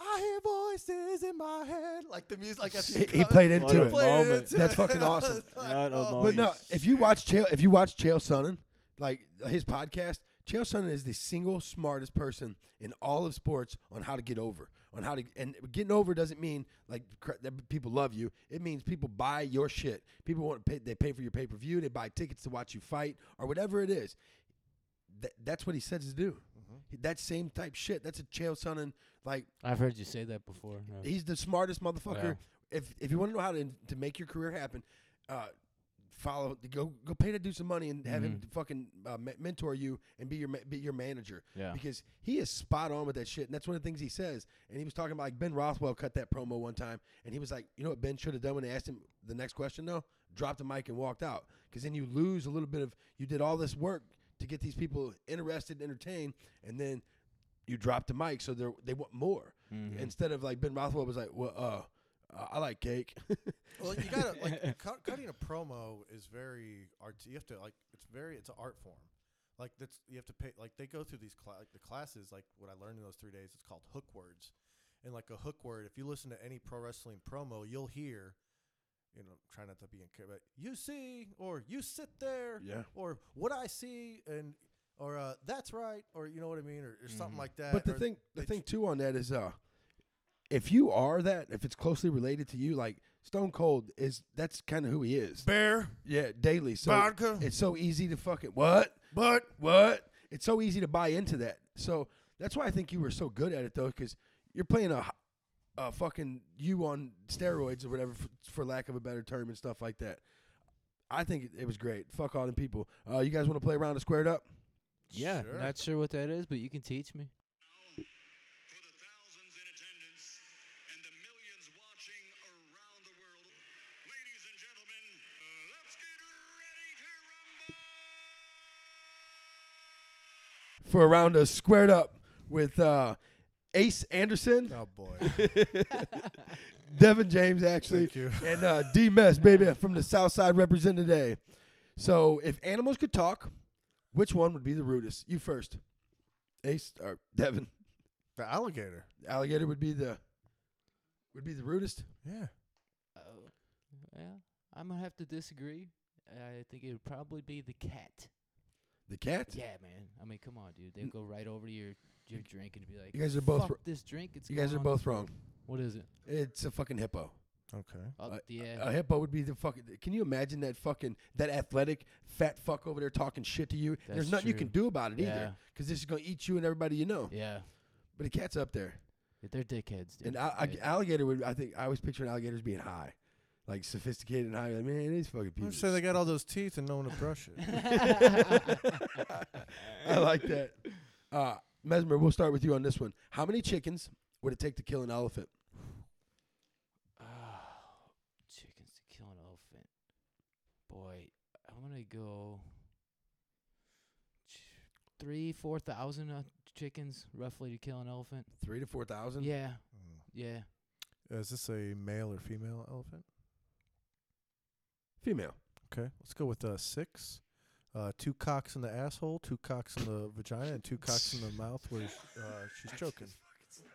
I hear voices in my head, like the music, like after He, he played into a it. played moment. into That's it. fucking awesome. was like, oh. But no, if you watch Chael, if you watch Chael Sonnen, like his podcast, Chael Sonnen is the single smartest person in all of sports on how to get over. On how to and getting over doesn't mean like that people love you. It means people buy your shit. People want to pay. They pay for your pay per view. They buy tickets to watch you fight or whatever it is. That, that's what he says to do. Mm-hmm. That same type shit. That's a Chael Sonnen. Like I've heard you say that before. yeah. He's the smartest motherfucker. Yeah. If if you want to know how to to make your career happen, uh, follow go go pay to do some money and have him Mhm. fucking uh, me- mentor you and be your ma- be your manager Yeah. because he is spot on with that shit and that's one of the things he says. And he was talking about like Ben Rothwell cut that promo one time and he was like, you know what Ben should have done when they asked him the next question though, dropped the mic and walked out because then you lose a little bit of you did all this work to get these people interested, and entertained, and then you drop the mic so they they want more Mhm. instead of like Ben Rothwell was like, well, uh, I like cake. Well, you gotta like cut, cutting a promo is very art. You have to like it's very it's an art form. Like that's you have to pay. Like they go through these cla- like the classes. Like what I learned in those three days, it's called hook words. And like a hook word, if you listen to any pro wrestling promo, you'll hear, you know, try not to be in care, but you see or you sit there, Yeah. or what I see, and or uh, that's right, or you know what I mean, or, or something Mhm. like that. But the or thing, the thing too on that is, uh, if you are that, if it's closely related to you, like Stone Cold is, that's kind of who he is. bear Yeah, daily. So vodka, it's so easy to fucking what, but what? It's so easy to buy into that. So that's why I think you were so good at it though, because you're playing a, uh, fucking you on steroids or whatever, for, for, lack of a better term, and stuff like that. I think it, it was great. Fuck all them people. Uh, you guys want to play around and squared up? Yeah, sure. not sure what that is, but you can teach me. For a round of squared up with uh, Ace Anderson, Oh boy. Devin James, actually, Thank you. and uh, D Mess, baby, from the South Side representing today. So, if animals could talk, which one would be the rudest? You first. Ace or Devin? The alligator. The Alligator would be the would be the rudest. Yeah. Oh. yeah, I'm gonna have to disagree. I think it would probably be the cat. The cat. Yeah, man. I mean, come on, dude. They go right over to your your drink and be like, You guys are both. "Fuck wr- this drink." It's you guys are on both wrong. What is it? It's a fucking hippo. Okay. Uh, yeah. A hippo would be the fucking. Can you imagine that fucking that athletic fat fuck over there talking shit to you? And there's That's nothing you can true. do about it either, yeah. because this is gonna eat you and everybody you know. Yeah. But a cat's up there, Yeah, They're dickheads, dude. and al- I, alligator would. I think I always picture alligators being high, like sophisticated and high. Like, man, these fucking I people. say they got all those teeth and no one to brush it. I like that. Uh, Mesmer, we'll start with you on this one. How many chickens would it take to kill an elephant? Oh, chickens to kill an elephant. Boy, I'm gonna go ch- three, four thousand uh, chickens roughly to kill an elephant. Three to four thousand. Yeah, Mm. yeah. Is this a male or female elephant? Female. Okay, let's go with uh, six. Uh, two cocks in the asshole, two cocks in the vagina, and two cocks in the mouth where uh, she's choking.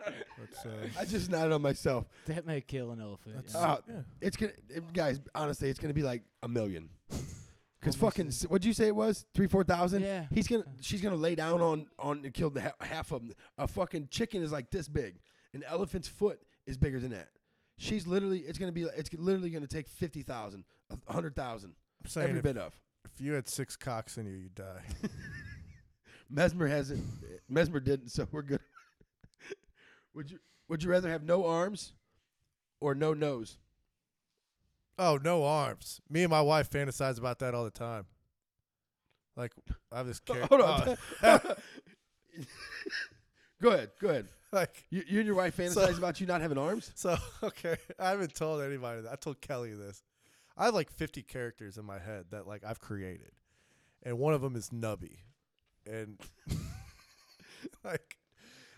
That's, uh, I just nodded on myself. That may kill an elephant. yeah. Uh, yeah. It's gonna, it- guys. Honestly, it's gonna be like a million. Because fucking, a- s- what'd you say it was? Three, four thousand. Yeah. He's gonna, she's gonna lay down on, on and kill the ha- half of them. A fucking chicken is like this big. An elephant's foot is bigger than that. She's literally, it's gonna be, it's literally gonna take fifty thousand, a hundred thousand, saying every if, bit of. If you had six cocks in you, you'd die. Mesmer hasn't. Mesmer didn't, so we're good. would you, would you rather have no arms, or no nose? oh, no arms. Me and my wife fantasize about that all the time. Like I have this character. Hold on. Uh, go ahead. Go ahead. like You, you and your wife fantasize So- about you not having arms? So okay, I haven't told anybody that. I told Kelly this. I have like 50 characters in my head that like I've created, and one of them is Nubby, and like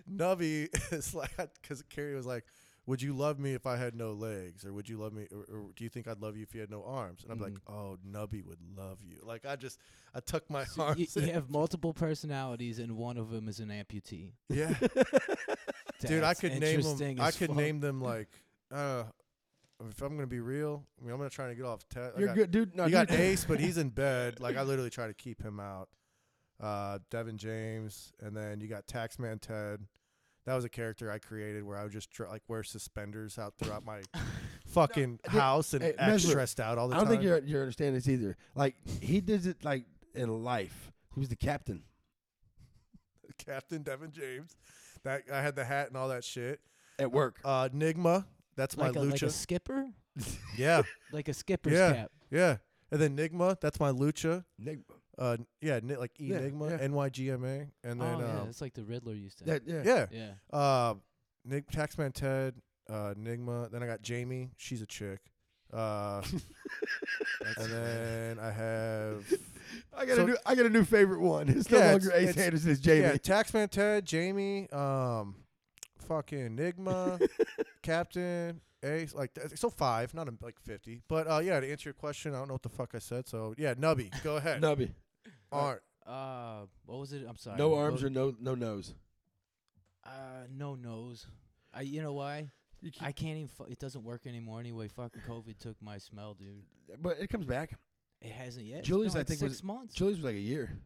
Nubby is like because Carrie was like, "Would you love me if I had no legs, or would you love me, or, or do you think I'd love you if you had no arms?" And I'm like, "Oh, Nubby would love you." Like I just I tuck my So arms. you, you in. have multiple personalities, and one of them is an amputee. yeah, dude. I could name them. I could fuck. name them like. Uh, if I'm gonna be real, I mean, I'm gonna try to get off. Te- You're got- good, dude. No, you got. Ace, but he's in bed. Like I literally try to keep him out. Uh, Devin James, and then you got Taxman Ted. That was a character I created where I would just try, like wear suspenders out throughout my fucking No, house and hey, act stressed out all the time. I don't think you're you're understanding this either. Like he did it like in life. He was the captain. Captain Devin James. That I had the hat and all that shit. At work. Uh, Nigma. That's like my a, lucha. like a skipper, yeah, like a skipper's Yeah. cap. yeah. And then Nigma. That's my lucha. Nigma. Uh, yeah, ni- like Yeah, Enigma, yeah. NYGMA, and then oh yeah, um, it's like the Riddler used to. that, yeah. yeah, yeah. Uh, Nick Taxman Ted, uh, Nigma. Then I got Jamie. She's a chick. Uh, and then I have I got So- a new I got a new favorite one. It's no Yeah, longer it's- Ace it's- Anderson, it's Jamie. yeah, Taxman Ted, Jamie, um, fucking Enigma, Captain Ace. Like th- so five, not a, like fifty. But uh, yeah, to answer your question, I don't know what the fuck I said. So yeah, Nubby, go ahead. Nubby. Art. Uh, what was it? I'm sorry. No what- arms or no no nose. Uh, no nose. I. You know why? You keep- I can't even. Fu- it doesn't work anymore anyway. Fucking COVID took my smell, dude. but it comes back. It hasn't yet. Julie's, been I like think, six was- months. Julie's was like a year.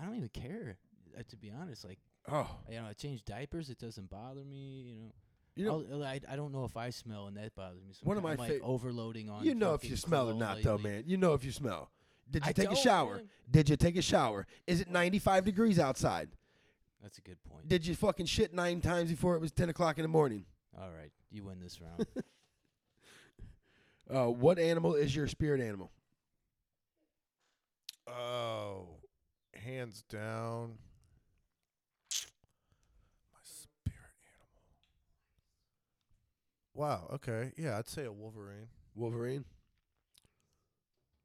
I don't even care. Uh, to be honest, like Oh, you know, I change diapers. It doesn't bother me. You know. you know, I'll- I, I don't know if I smell and that bothers me. One of my I'm, like fa- overloading on. you know if fucking you smell or cologne not, though, lately. man. You know if you smell. Did you I take a don't, shower? man. Did you take a shower? Is it 95 degrees outside? That's a good point. Did you fucking shit nine times before it was 10 o'clock in the morning? All right, you win this round. Uh, what animal is your spirit animal? Oh, hands down. My spirit animal. Wow. Okay. Yeah, I'd say a Wolverine. Wolverine.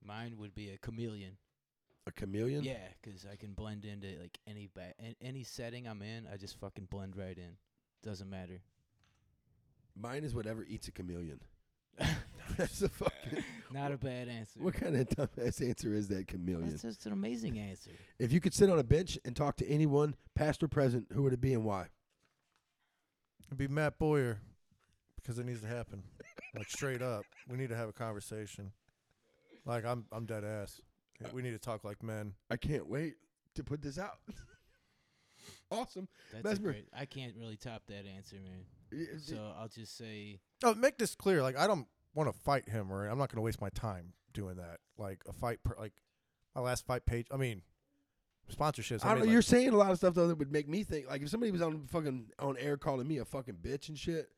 Mine would be a chameleon. A chameleon. Yeah, 'cause I can blend into like any ba- an- any setting I'm in. I just fucking blend right in. Doesn't matter. Mine is whatever eats a chameleon. That's a fucking. Not a bad answer. What kind of dumbass answer is that chameleon? That's just an amazing answer. If you could sit on a bench and talk to anyone, past or present, who would it be and why? It'd be Matt Boyer because it needs to happen. like straight up, we need to have a conversation. Like I'm, I'm dead ass. We need to talk like men. I can't wait to put this out. awesome. That's Mesmer. a great. I can't really top that answer, man. Y- So I'll just say Oh, make this clear. Like I don't want to fight him, or I'm not going to waste my time doing that. Like a fight, per, like my last fight page. I mean, sponsorships. I don't know. You're saying a lot of stuff though that would make me think. Like if somebody was on fucking on air calling me a fucking bitch and shit.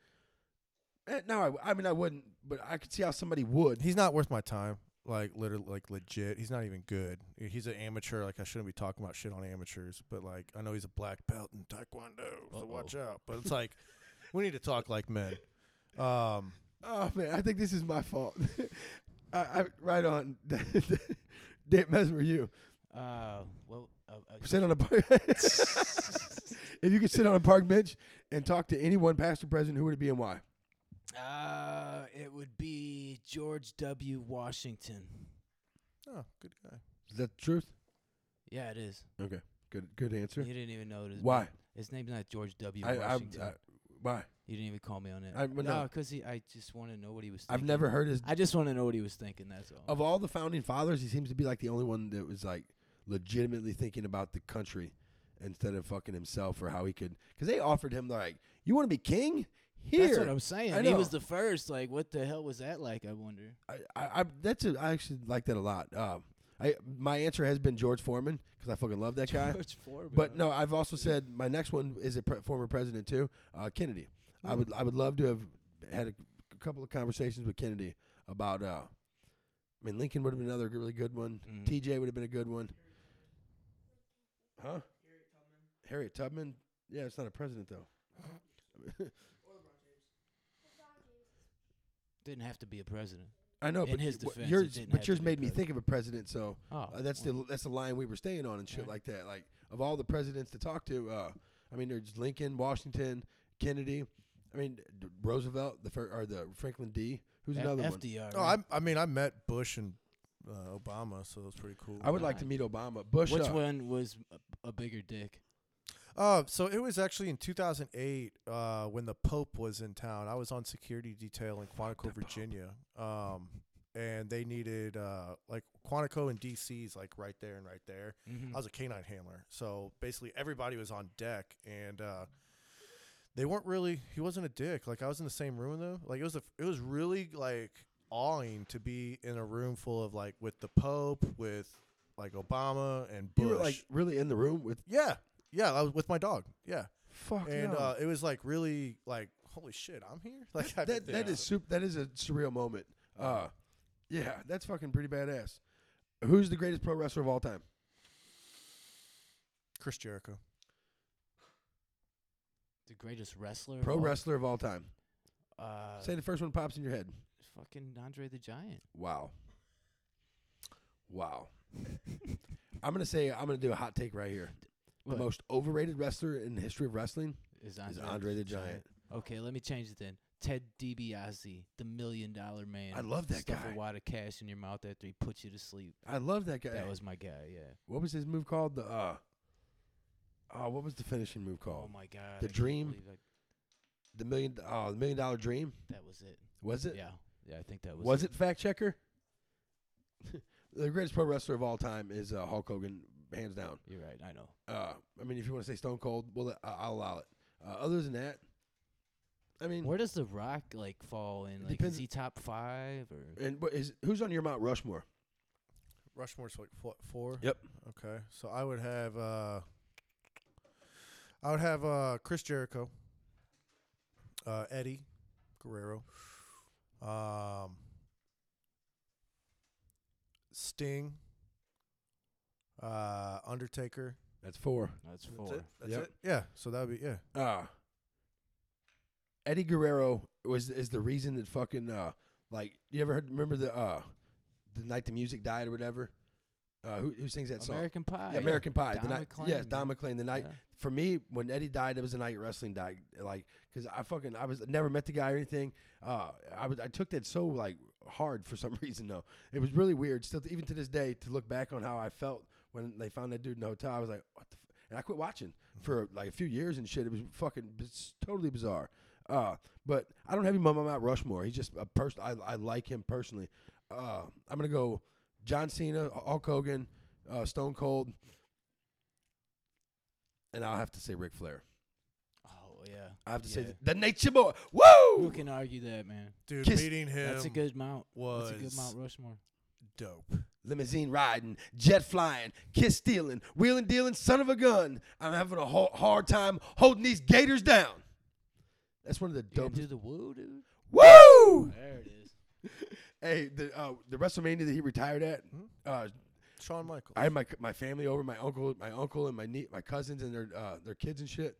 Eh, no, I mean I wouldn't, but I could see how somebody would. he's not worth my time. Like literally, like legit. He's not even good. He's an amateur. Like I shouldn't be talking about shit on amateurs. But like I know he's a black belt in taekwondo, so Uh-oh. watch out. But it's like we need to talk like men. Um, Oh man, I think this is my fault. I, I right on. Dave Mesmer, you uh well uh, uh, sit on a park. if you could sit on a park bench and talk to anyone, past or present, who would it be and why? Uh it would be George W. Washington. oh, good guy. Is that the truth? Yeah, it is. Okay, good good answer. You didn't even know it. Why? His name's not George W. I, I, Washington. I why? you didn't even call me on it. I- well, no. no, because I just want to know what he was. thinking. I've never heard his I just want to know what he was thinking. That's all. of all the founding fathers, he seems to be like the only one that was like legitimately thinking about the country instead of fucking himself or how he could. Because they offered him like, "You want to be king? Here." That's what I'm saying. I He was the first. Like, what the hell was that like? I wonder. I, I, I that's a, I actually like that a lot. Um, I my answer has been George Foreman because I fucking love that guy. George Foreman. But no, I've also said my next one is a pre- former president too, uh, Kennedy. I would I would love to have had a, a couple of conversations with Kennedy about. Uh, I mean, Lincoln would have been another really good one. Mhm. TJ would have been a good one. Huh? Harriet Tubman. Yeah, it's not a president though. didn't have to be a president. I know, In but his defense, yours, it didn't but have yours to be made me think of a president. So Oh, uh, that's well, the that's the line we were staying on and shit Right. like that. Like of all the presidents to talk to, uh, I mean, there's Lincoln, Washington, Kennedy. I mean, D- Roosevelt, the fir- or the Franklin D. Who's F- another one? FDR. Oh, right? I, I mean, I met Bush and uh, Obama, so it was pretty cool. I would like to meet Obama. Bush. Which uh, one was a, a bigger dick? Uh, so it was actually in 2008 uh, when the Pope was in town. I was on security detail in Quantico, Virginia. Um, and they needed uh, like Quantico and DC's like right there and right there. Mm-hmm. I was a canine handler, so basically everybody was on deck, and uh, they weren't really. He wasn't a dick. Like I was in the same room though. Like it was a. It was really like awing to be in a room full of like with the Pope, with like Obama and Bush. you were like really in the room with yeah, yeah. I was with my dog. Yeah, fuck. and no. uh, it was like really like holy shit, I'm here. Like I- that that yeah. is that is a surreal moment. Uh, yeah, that's fucking pretty badass. Who's the greatest pro wrestler of all time? Chris Jericho. The greatest wrestler. of Pro all- wrestler of all time. Uh, Say the first one pops in your head. fucking Andre the Giant. Wow. Wow. I'm gonna say I'm gonna do a hot take right here. What? The most overrated wrestler in the history of wrestling is is Andre, Andre the Giant. Okay, let me change it then. Ted DiBiase, the Million Dollar Man. I love that Stuff guy. a wad of cash in your mouth after he puts you to sleep. I love that guy. That was my guy. Yeah. what was his move called? The uh Oh, what was the finishing move called? Oh my God. The I Dream? I- The million oh, the million dollar dream? that was it. Was it? Yeah. Yeah, I think that was. Was it fact checker? the greatest pro wrestler of all time is uh, Hulk Hogan, hands down. You're right. I know. Uh, I mean, if you want to say Stone Cold, well, I'll allow it. Uh, other than that, I mean, Where does The Rock like fall in? Like, Depends- is he top five or? and what is who's on your Mount Rushmore? Rushmore's like what four? Yep. Okay, so I would have uh, I would have uh Chris Jericho, uh Eddie Guerrero, um, Sting, uh Undertaker. That's four. That's That's four. it. That's Yep. it. Yeah. So that would be yeah. Uh Eddie Guerrero was is the reason that fucking uh like you ever heard remember the uh the night the music died or whatever? Uh, who, who sings that song? American Pie. Yeah, American Pie. Don the night, McLean, yes, Don. McLean. The night Yeah. for me when Eddie died, it was the night wrestling died. Like, cause I fucking I was never met the guy or anything. Uh, I was I took that so like hard for some reason though. It was really weird. Still, even to this day, to look back on how I felt when they found that dude in the hotel, I was like, what the. F-? And I quit watching for like a few years and shit. It was fucking it's totally bizarre. Uh, but I don't have him on my Mount Rushmore. He's just a person. I, I like him personally. Uh, I'm gonna go John Cena, Hulk Hogan, uh, Stone Cold, and I'll have to say Ric Flair. Oh yeah. I have to say Yeah. the, the Nature Boy. Who can argue that, man? Dude, Kiss- meeting him That's a good mount. was That's a good Mount Rushmore. dope. Limousine riding, jet flying, kiss stealing, wheeling dealing, son of a gun. I'm having a ho- hard time holding these gators down. That's one of the You dope. do the woo, dude? Woo! There it is. Hey, the uh, the WrestleMania that he retired at. Hmm? Uh, Shawn Michaels. I had my my family over, my uncle, my uncle, and my nie- my cousins and their uh, their kids and shit.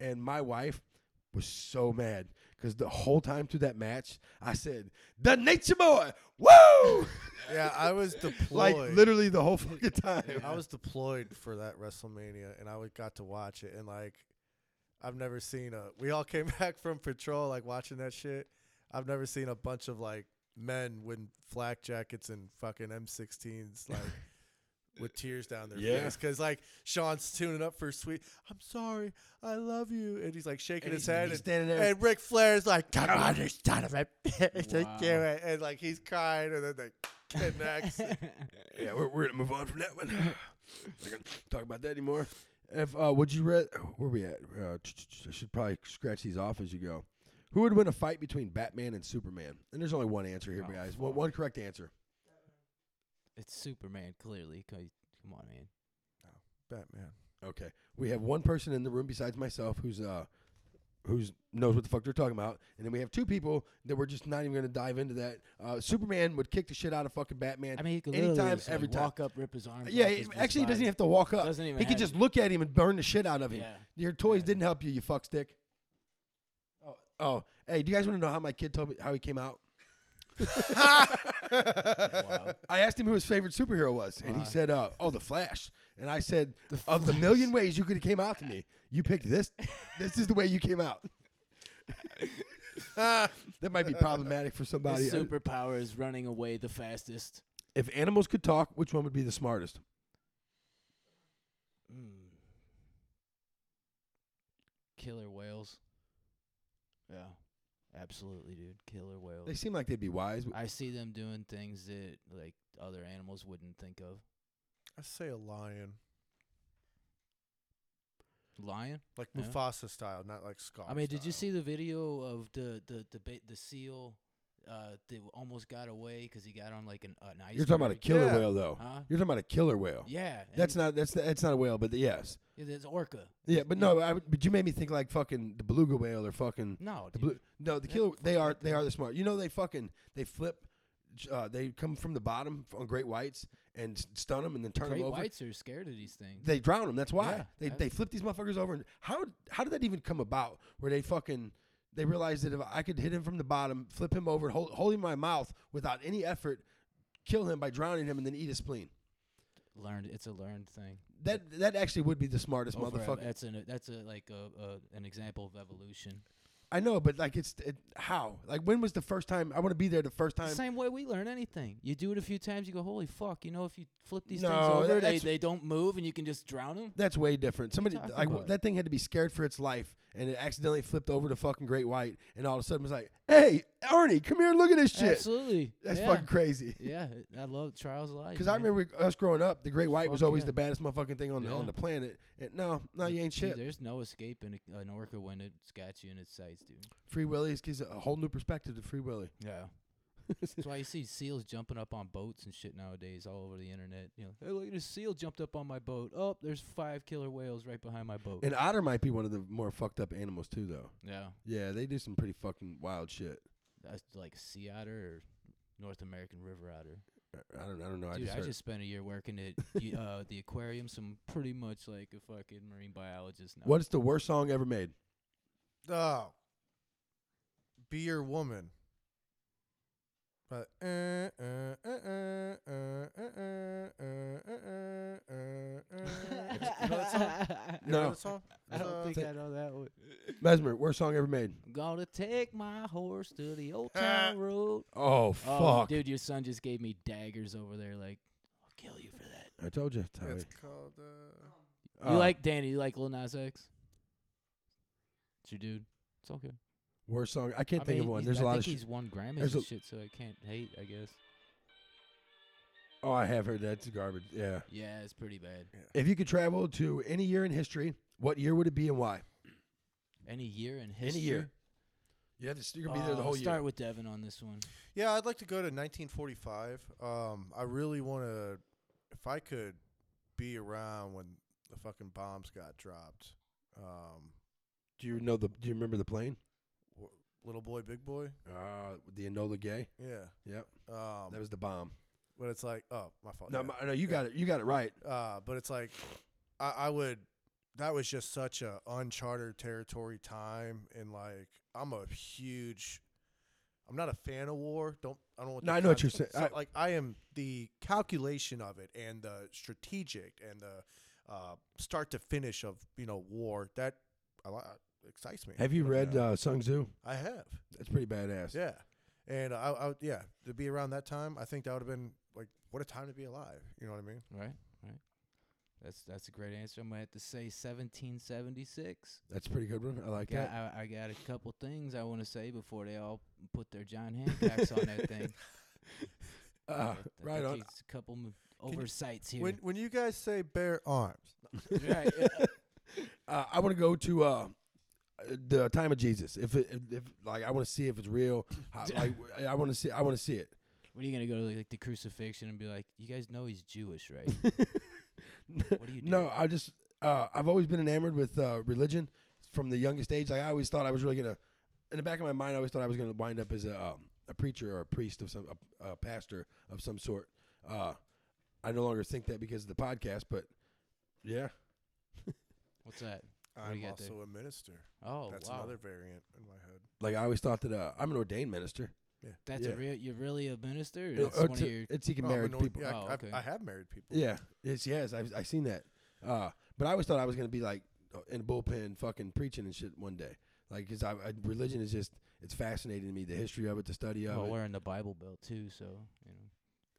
And my wife was so mad because the whole time through that match, I said, "The Nature Boy, woo!" yeah, I was deployed. like literally the whole fucking time. I was deployed for that WrestleMania, and I got to watch it, and like, I've never seen a. We all came back from patrol, like watching that shit. I've never seen a bunch of like men with flak jackets and fucking M16s, like. With tears down their Yeah. face, because like Shawn's tuning up for sweet. I'm sorry, I love you, and he's like shaking And his he's- head, and, standing there. and Ric Flair's like, "Come on, you son of a bitch, Wow. do it," and like he's crying, and then they connects. yeah, we're, we're gonna move on from that one. Not gonna talk about that anymore. If uh, would you read where we at? Uh, I should probably scratch these off as you go. Who would win a fight between Batman and Superman? And there's only one answer here, Oh, guys. One, one correct answer. It's Superman, clearly. 'cause- Come on, man. Batman. Okay. We have one person in the room besides myself who's uh who's knows what the fuck they're talking about, and then we have two people that we're just not even going to dive into that. Uh, Superman would kick the shit out of fucking Batman. I mean, he could anytime, just, like, every time. walk up, rip his arm. yeah, off he- actually, he doesn't even have to walk up. Doesn't even He could have just look at him and burn the shit out of him. Yeah. Your toys didn't help you, you fuck stick. Oh, oh, hey, do you guys want to know how my kid told me how he came out? Wow. I asked him who his favorite superhero was, and he Uh-huh. said, uh, "Oh, the Flash." And I said, "Of the million ways you could have came out to me, you picked this. this is the way you came out." that might be problematic for somebody. His superpower is running away the fastest. If animals could talk, which one would be the smartest? Mm. Killer whales. Yeah, absolutely, dude. Killer whales. They seem like they'd be wise. but- I see them doing things that like other animals wouldn't think of. I say a lion, Lion. like Yeah. Mufasa style, not like Scar. I mean, did you see the video of the the the ba- the seal uh, that almost got away because he got on like an, an iceberg? You're talking about a killer Yeah. whale, though. Huh? You're talking about a killer whale. Yeah. That's not that's that's not a whale, but yes, yeah, There's orca. yeah, but no, I, but you made me think like fucking the beluga whale or fucking No, the dude. blue. No, the killer. They are they are the smart. You know they fucking they flip. Uh, they come from the bottom on great whites and s- stun them and then turn Great them over. whites are scared of these things. They drown them. That's why Yeah, they that- they flip these motherfuckers over. And how how did that even come about? Where they fucking they realized that if I could hit him from the bottom, flip him over, hold, hold him in my mouth without any effort, kill him by drowning him, and then eat his spleen. learned. It's a learned thing. That that actually would be the smartest Over motherfucker. That's an that's a like a, a an example of evolution. I know, but like it's it, how? Like when was the first time? I want to be there the first The time. same way we learn anything. You do it a few times, you go, holy fuck! You know, if you flip these No, things over, they, they don't move, and you can just drown them. That's way different. Somebody like about? that thing had to be scared for its life, and it accidentally flipped over to fucking great white, and all of a sudden was like, "Hey, Arnie, come here and look at this shit." Absolutely. That's yeah. fucking crazy. Yeah, I love trials of life. Because I remember us growing up, the great white was always yeah. the baddest motherfucking thing on the on the planet. And no, no, you ain't Dude, shit. There's no escaping a- an orca when it's got you in its sights, dude. Free Willy gives a whole new perspective to Free Willy. Yeah. That's why you see seals jumping up on boats and shit nowadays all over the internet. You know, hey, look at this seal jumped up on my boat. Oh, there's five killer whales right behind my boat. An otter might be one of the more fucked up animals too, though. yeah, Yeah, they do some pretty fucking wild shit. That's like sea otter or North American river otter. I don't, I don't know. I Dude, just, I heard- just spent a year working at uh, the aquarium, so I'm pretty much like a fucking marine biologist now. What is the worst song ever made? Oh. Be your woman. But no, I don't think I know that one. Mesmer, worst song ever made. Gonna take my horse to the old town road. Oh fuck, dude, your son just gave me daggers over there. Like, I'll kill you for that. I told you, Tommy. It's called. You like Danny? You like Lil Nas X? It's your dude. It's all good worst song? I can't I think mean, of one. he's- There's I a lot think of. Sh- he's won Grammys there's and a- shit, so I can't hate. I guess. oh, I have heard that's garbage. Yeah. Yeah, it's pretty bad. If you could travel to any year in history, what year would it be and why? Any year in history. Any year. You have to. You're gonna be there the Uh, whole Start year. with Devin on this one. yeah, I'd like to go to 1945. Um, I really want to. If I could be around when the fucking bombs got dropped. Um, Do you know the? Do you remember the plane? Little boy, big boy. Uh, the Enola Gay. Yeah. Yep. Um, That was the bomb. but it's like, oh, my fault. No, yeah. my, no, you got it. You got it right. Uh, but it's like, I, I would. That was just such a uncharted territory time, and like, I'm a huge. I'm not a fan of war. Don't I don't. Want No, I know what you're saying. so, I- like, I am the calculation of it and the strategic and the uh, start to finish of you know war that I excites me. Have you read yeah. uh, Sun Tzu? I have. That's pretty badass. Yeah, and I, I yeah to be around that time, I think that would have been like what a time to be alive. You know what I mean? Right, right. That's that's a great answer. I'm gonna have to say 1776. That's a pretty good one. I like Got, that. I, I got a couple things I want to say before they all put their John Hancocks on that thing. Uh, I- I right think on. a couple m- you- oversights here. When when you guys say bear arms, right. yeah. Uh, I want to go to uh, the time of Jesus. If it, if, if like I want to see if it's real. How, like I want to see. I want to see it. What are you gonna go to like the crucifixion and be like, you guys know he's Jewish, right? What do you do? No, I just uh, I've always been enamored with uh, religion from the youngest age. Like I always thought I was really gonna. In the back of my mind, I always thought I was gonna wind up as a um, a preacher or a priest of some a, a pastor of some sort. Uh, I no longer think that because of the podcast, but yeah, What's that? What do I'm you got also a minister. Oh, That's wow. another variant in my head. like I always thought that uh, I'm an ordained minister. Yeah. That's yeah. a real. You're really a minister. Or Uh, that's uh, one to- of your. it's he can Oh, I'm marry or- people. Yeah, Oh, I've- okay. I have married people. Yeah, it's yes. I've I seen that. Uh, but I always thought I was gonna be like uh, in a bullpen, fucking preaching and shit one day. Like, cause I, I religion is just it's fascinating to me. The history of it, the study of Well, it. we're in the Bible Belt too, so you know.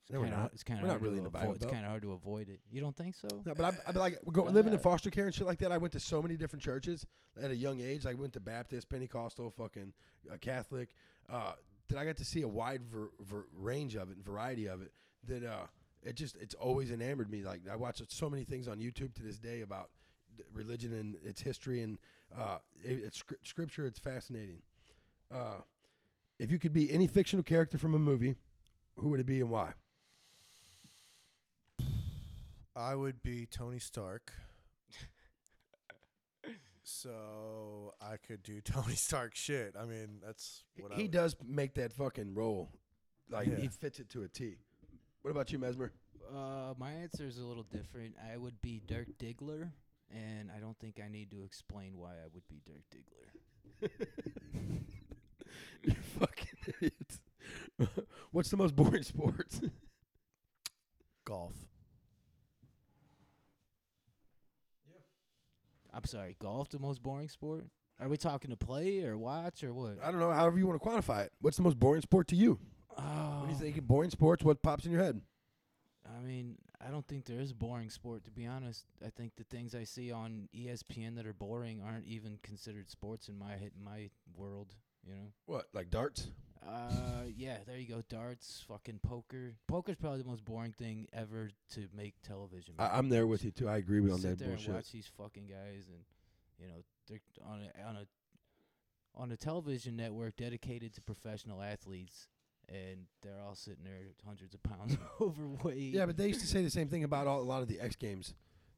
It's No, we're kinda, not. It's kind of We're not hard really to in the avoid. Bible It's Belt. kind of hard to avoid it. You don't think so? No, but I, I like go, living in foster care and shit like that. I went to so many different churches at a young age. I went to Baptist, Pentecostal, fucking uh, Catholic. Uh, that I got to see a wide ver, ver, range of it and variety of it. That uh, it just it's always enamored me. Like I watch so many things on YouTube to this day about religion and its history and uh, it, it's scr- scripture. It's fascinating. Uh, if you could be any fictional character from a movie, who would it be and why? I would be Tony Stark. so I could do Tony Stark shit. I mean, that's He- what I he would- does make that fucking role. Like Yeah. he fits it to a T. What about you, Mesmer? Uh, my answer is a little different. I would be Dirk Diggler, and I don't think I need to explain why I would be Dirk Diggler. you fucking idiot. What's the most boring sport? golf. I'm sorry, golf the most boring sport? Are we talking to play or watch or what? I don't know. However you want to quantify it. What's the most boring sport to you? Oh, When you think of boring sports, what pops in your head? I mean, I don't think there is a boring sport to be honest. I think the things I see on ESPN that are boring aren't even considered sports in my head, my world. You know. What, like darts? Uh, yeah, there you go. Darts, fucking poker. Poker's probably the most boring thing ever to make television. I, I'm there with you too. I agree with on Sit that there bullshit. and watch these fucking guys, and you know they're on a on a on a television network dedicated to professional athletes, and they're all sitting there hundreds of pounds overweight. Yeah, but they used to say the same thing about all, a lot of the X Games.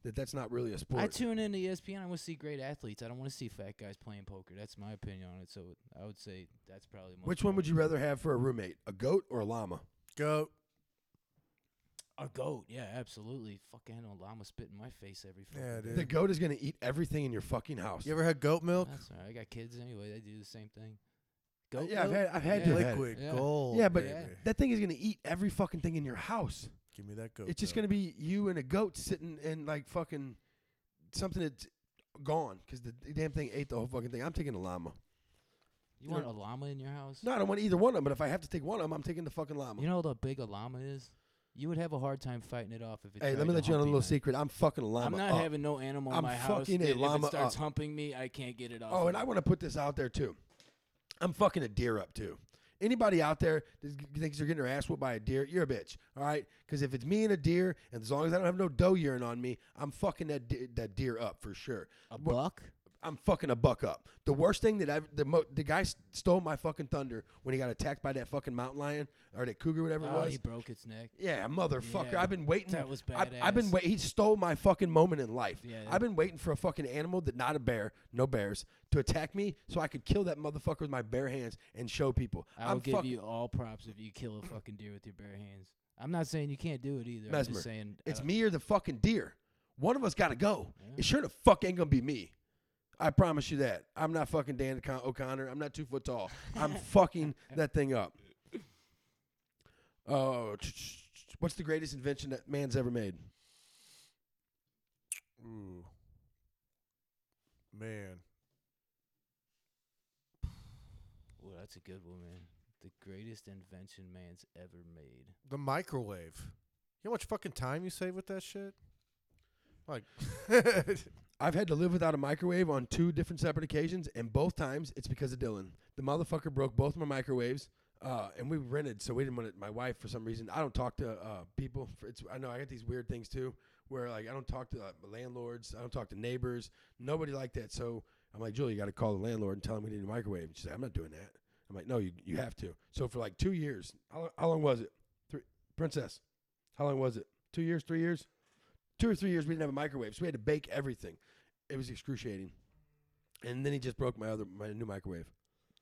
That that's not really a sport. I tune in to E ESPN. I want to see great athletes. I don't want to see fat guys playing poker. That's my opinion on it. So I would say that's probably the most Which one would you rather have for a roommate? A goat or a llama? Goat. A goat, yeah, absolutely. Fucking a llama spit in my face every fucking Yeah, dude. The goat is gonna eat everything in your fucking house. You ever had goat milk? That's all right. I got kids anyway. They do the same thing. Uh, Goat yeah, I've milk? had- I've had yeah. to have had it. Liquid Yeah. gold. yeah, but Yeah. baby. that thing is gonna eat every fucking thing in your house. Give me that goat. It's just milk. gonna be you and a goat sitting and like fucking something that's gone because the damn thing ate the whole fucking thing. I'm taking a llama. You want a llama in your house? No, I don't want either one of them. But if I have to take one of them, I'm taking the fucking llama. You know how big a llama is? You would have a hard time fighting it off if it. hey, tried let me to let you in on a hump little man. secret. I'm fucking a llama. I'm not up. having no animal in I'm my house. fucking a that if llama it starts up. humping me, I can't get it off. Oh, of and I want to put this out there too. I'm fucking a deer up too. Anybody out there that thinks they're getting their ass whooped by a deer, you're a bitch. All right? Because if it's me and a deer, and as long as I don't have no doe urine on me, I'm fucking that de- that deer up for sure. a buck. I'm fucking a buck up. The worst thing that I've the mo- the guy stole my fucking thunder when he got attacked by that fucking mountain lion or that cougar, whatever it Oh, was. he broke its neck. Yeah, motherfucker. Yeah, I've been waiting. that was I've, I've been waiting. He stole my fucking moment in life. Yeah. I've been waiting for a fucking animal that not a bear, no bears, to attack me so I could kill that motherfucker with my bare hands and show people. I'll give fucking, you all props if you kill a fucking deer with your bare hands. I'm not saying you can't do it either. I'm just saying It's uh, me or the fucking deer. One of us got to go. Yeah. It sure the fuck ain't gonna be me. I promise you that. I'm not fucking Dan O'Con- O'Connor. I'm not two foot tall. I'm fucking that thing up. Oh, what's the greatest invention that man's ever made? Ooh. Man. Well, that's a good one, man. The greatest invention man's ever made. The microwave. You know how much fucking time you save with that shit? Like, I've had to live without a microwave on two different separate occasions, and both times it's because of Dylan. The motherfucker broke both my microwaves, uh, and we rented, so we didn't want it. My wife, for some reason, I don't talk to uh, people. It's I know I got these weird things too, where like I don't talk to uh, landlords, I don't talk to neighbors, nobody like that. So I'm like, Julie, you got to call the landlord and tell him we need a microwave. She's like, I'm not doing that. I'm like, no, you you have to. So for like two years, how, how long was it? Three, Princess, how long was it? Two years, three years, two or three years. We didn't have a microwave, so we had to bake everything. It was excruciating. And then he just broke my other my new microwave.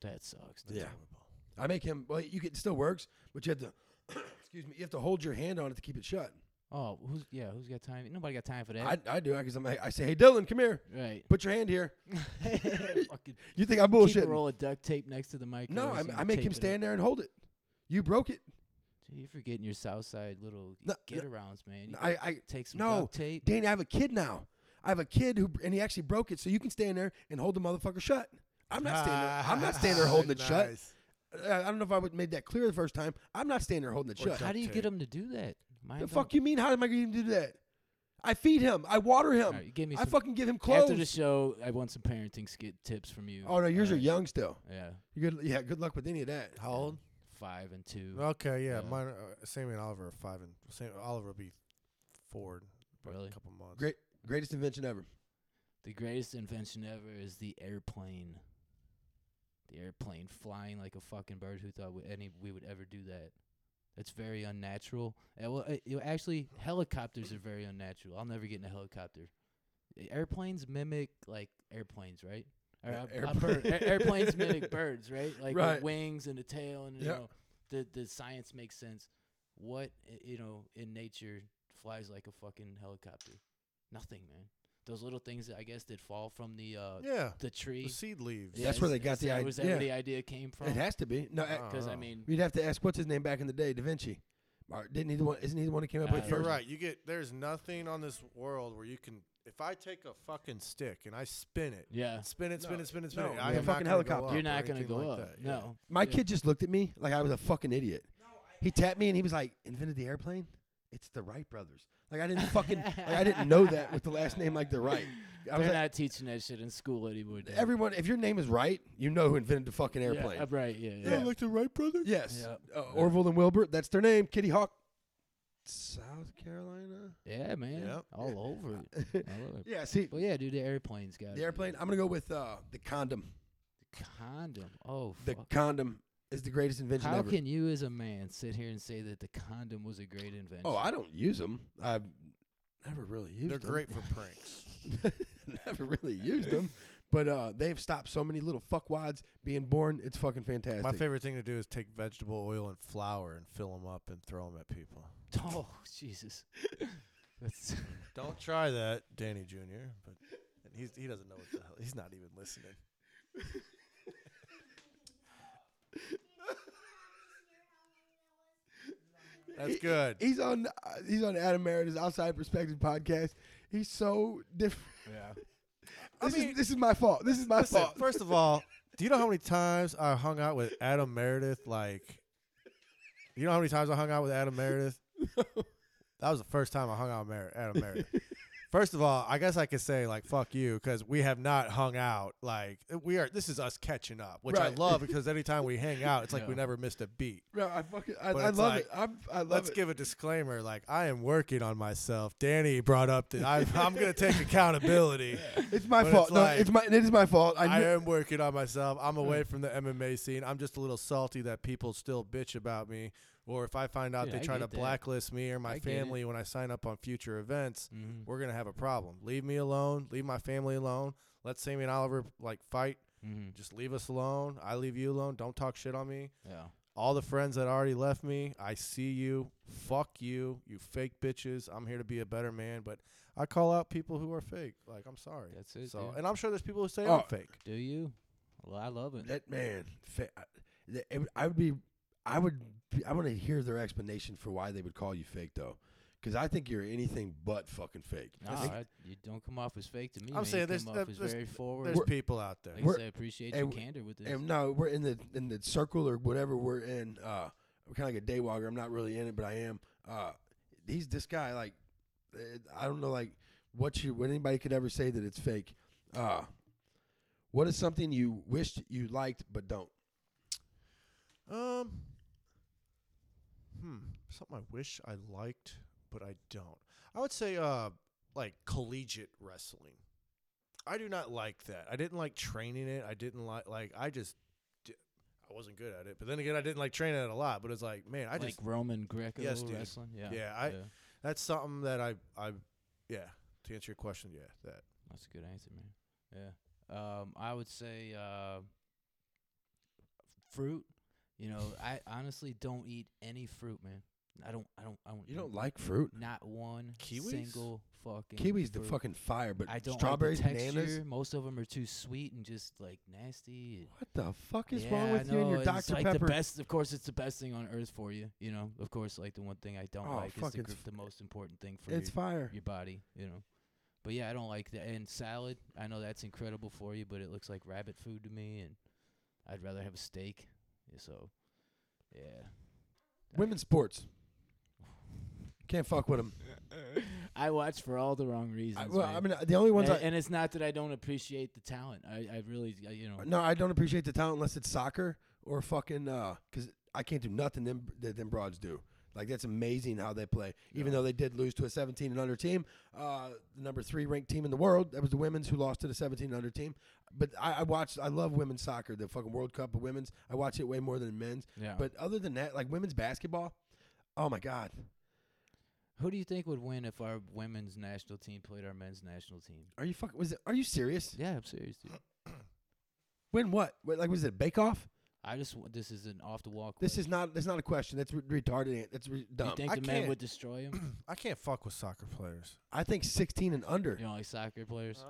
That sucks. Yeah. I make him. Well, you can, it still works, but you have to. excuse me. You have to hold your hand on it to keep it shut. Oh, who's yeah? Who's got time? Nobody got time for that. I, I do because I'm. I say, hey Dylan, come here. right. Put your hand here. Fucking You think I'm keep a bullshitting? roll of duct tape next to the microwave. No, I, I make him stand there and hold it. You broke it. Dude, you're forgetting your south side little No, get arounds, man. You I, I take some no, duct tape. Danny, I have a kid now. I have a kid who, and he actually broke it, so you can stand there and hold the motherfucker shut. I'm not standing. there. I'm not standing there holding it shut. Nice. I I don't know if I would made that clear the first time. I'm not standing there holding it Or shut. How do you duct get him to do that? Mine The don't. fuck you mean? How am I going to do that? I feed him. I water him. All right, you give me I some. fucking give him clothes. After the show, I want some parenting skit tips from you. oh no, yours are uh, young still. Yeah, You good? Yeah, good luck with any of that. How old? Five and two. Okay, yeah, Yeah. mine. Uh, Sammy and Oliver are five and Sam, Oliver will be four in Really? a couple months. Great, greatest invention ever. The greatest invention ever is the airplane. The airplane flying like a fucking bird. Who thought we, any we would ever do that? That's very unnatural. And well, it, you know, actually, helicopters are very unnatural. I'll never get in a helicopter. Eh, airplanes mimic like airplanes, right? Or, Yeah, uh, uh, airplane- bird- air- airplanes mimic birds, right? Like Right. with wings and a tail, and you Yeah. know, the the science makes sense. What you know in nature flies like a fucking helicopter? Nothing, man. Those little things, I guess, that fall from the uh, Yeah, the tree. the seed leaves. That's where they got the idea. Was that where the idea came from? It has to be. No, Oh. Because I mean, you'd have to ask what's his name back in the day, Da Vinci. Or didn't he the one? Isn't he the one that came up Uh, with But you're first? right. You get there's nothing on this world where you can. If I take a fucking stick and I spin it, yeah, spin it, spin No, it, spin it, spin no, it, yeah, I am fucking not gonna helicopter. Go up you're not gonna go like up. that, yeah. No, My Yeah. kid just looked at me like I was a fucking idiot. He tapped me and he was like, "Invented the airplane? It's the Wright brothers." Like I didn't fucking like I didn't know that with the last name like the Wright. I was They're like, not teaching that shit in school anymore. Dad. everyone, if your name is Wright, you know who invented the fucking Yeah, airplane. uh, right? Yeah, yeah. Yeah. like the Wright brothers. Yes, Yep. uh, Orville and Wilbur. That's their name. Kitty Hawk, South Carolina. Yeah, man. Yep. All over it. All over it. yeah, see But yeah, dude, the airplanes got the airplane. I'm gonna go with uh, the condom. The condom. Oh, The fuck. condom is the greatest invention How ever. can you, as a man, sit here and say that the condom was a great invention? oh, I don't use them. I've never really used them. They're them. great for pranks. never really used them. But uh, they've stopped so many little fuckwads being born. It's fucking fantastic. My favorite thing to do is take vegetable oil and flour and fill them up and throw them at people. Oh, Jesus. That's Don't try that, Danny Jr. But and he's he doesn't know what the hell. He's not even listening. That's good. He's on. Uh, he's on Adam Meredith's Outside Perspective podcast. He's so different. Yeah. I This, mean- is, this is my fault. This is my Listen, fault. first of all, do you know how many times I hung out with Adam Meredith? Like, you know how many times I hung out with Adam Meredith? That was the first time I hung out with Adam Meredith. First of all, I guess I could say like "fuck you" because we have not hung out. Like we are. This is us catching up, which Right. I love because anytime we hang out, it's like we Yeah. never missed a beat. Bro, I fucking I, But I it's love like, it. I'm, I love Let's it. give a disclaimer. Like I am working on myself. Danny brought up that I, I'm going to take accountability. it's my but fault. it's no, like- it's my. It is my fault. I, I knew- am working on myself. I'm away from the MMA scene. I'm just a little salty that people still bitch about me. Or if I find out Dude, they I try to that. blacklist me or my I family when I sign up on future events, Mm-hmm. we're gonna have a problem. Leave me alone. Leave my family alone. Let Sammy and Oliver like fight. Mm-hmm. Just leave us alone. I leave you alone. Don't talk shit on me. Yeah. All the friends that already left me, I see you. Fuck you, you fake bitches. I'm here to be a better man, but I call out people who are fake. Like I'm sorry. That's it, So, dude. and I'm sure there's people who say Oh, I'm fake. Do you? Well, I love it. that man. Fa- I- that- it I would be. I would. I want to hear their explanation for why they would call you fake though, because I think you're anything but fucking fake. Nah, I think- I- you don't come off as fake to me. I'm man. saying you there's- come there- off as there's- very forward. There's people out there. like I We're- said, appreciate and your candor with this. And no, we're in the in the circle or whatever we're in. Uh, we're kind of like a daywalker. I'm not really in it, but I am. Uh, he's this guy. Like, uh, I don't know, like what you what anybody could ever say that it's fake. Uh, what is something you wished you liked but don't? Um, hmm, something I wish I liked, but I don't. I would say, uh, like collegiate wrestling. I do not like that. I didn't like training it. I didn't like like I just. I wasn't good at it, but then again, I didn't like training it a lot. But it's like, man, I just like just Roman Greco Yes, dude. wrestling. Yeah. Yeah, I- that's something that I I yeah. To answer your question, yeah, that That's a good answer, man. Yeah. Um, I would say uh, fruit. You know, I honestly don't eat any fruit, man. I don't. I don't. I don't. You don't like fruit? not one Kiwis? single fucking. Kiwi's the fucking fire, but I don't strawberries, like texture. bananas. Most of them are too sweet and just like nasty. What the fuck is yeah, wrong with you and your Dr it's like Pepper? the best. Of course, it's the best thing on earth for you. You know, of course, like the one thing I don't Oh, like is the, the most important thing for It's your, fire. your body. You know, but yeah, I don't like that. And salad, I know that's incredible for you, but it looks like rabbit food to me, and I'd rather have a steak. So, yeah. Women's sports. Can't fuck with them. I watch for all the wrong reasons. well, man. I mean, the only ones and, I and it's not that I don't appreciate the talent. I, I really, I, you know, no, I don't appreciate the talent unless it's soccer or fucking uh, because I can't do nothing them that them broads do. Like that's amazing how they play. Even though they did lose to a 17 and under team, uh, the number three ranked team in the world. That was the women's who lost to the 17 and under team. But I, I watched. I love women's soccer. The fucking World Cup of women's. I watch it way more than men's. yeah. But other than that, like women's basketball, oh my god, who do you think would win if our women's national team played our men's national team? are you fucking? Was it? Are you serious? Yeah, I'm serious, dude. Win what? Wait, like was it Bake Off? I just w- this is an off the wall. This is not. That's not a question. That's re- retarded. That's re- dumb. You think I the men can't- would destroy him? I can't fuck with soccer players. I think 16 and under. you know, like soccer players.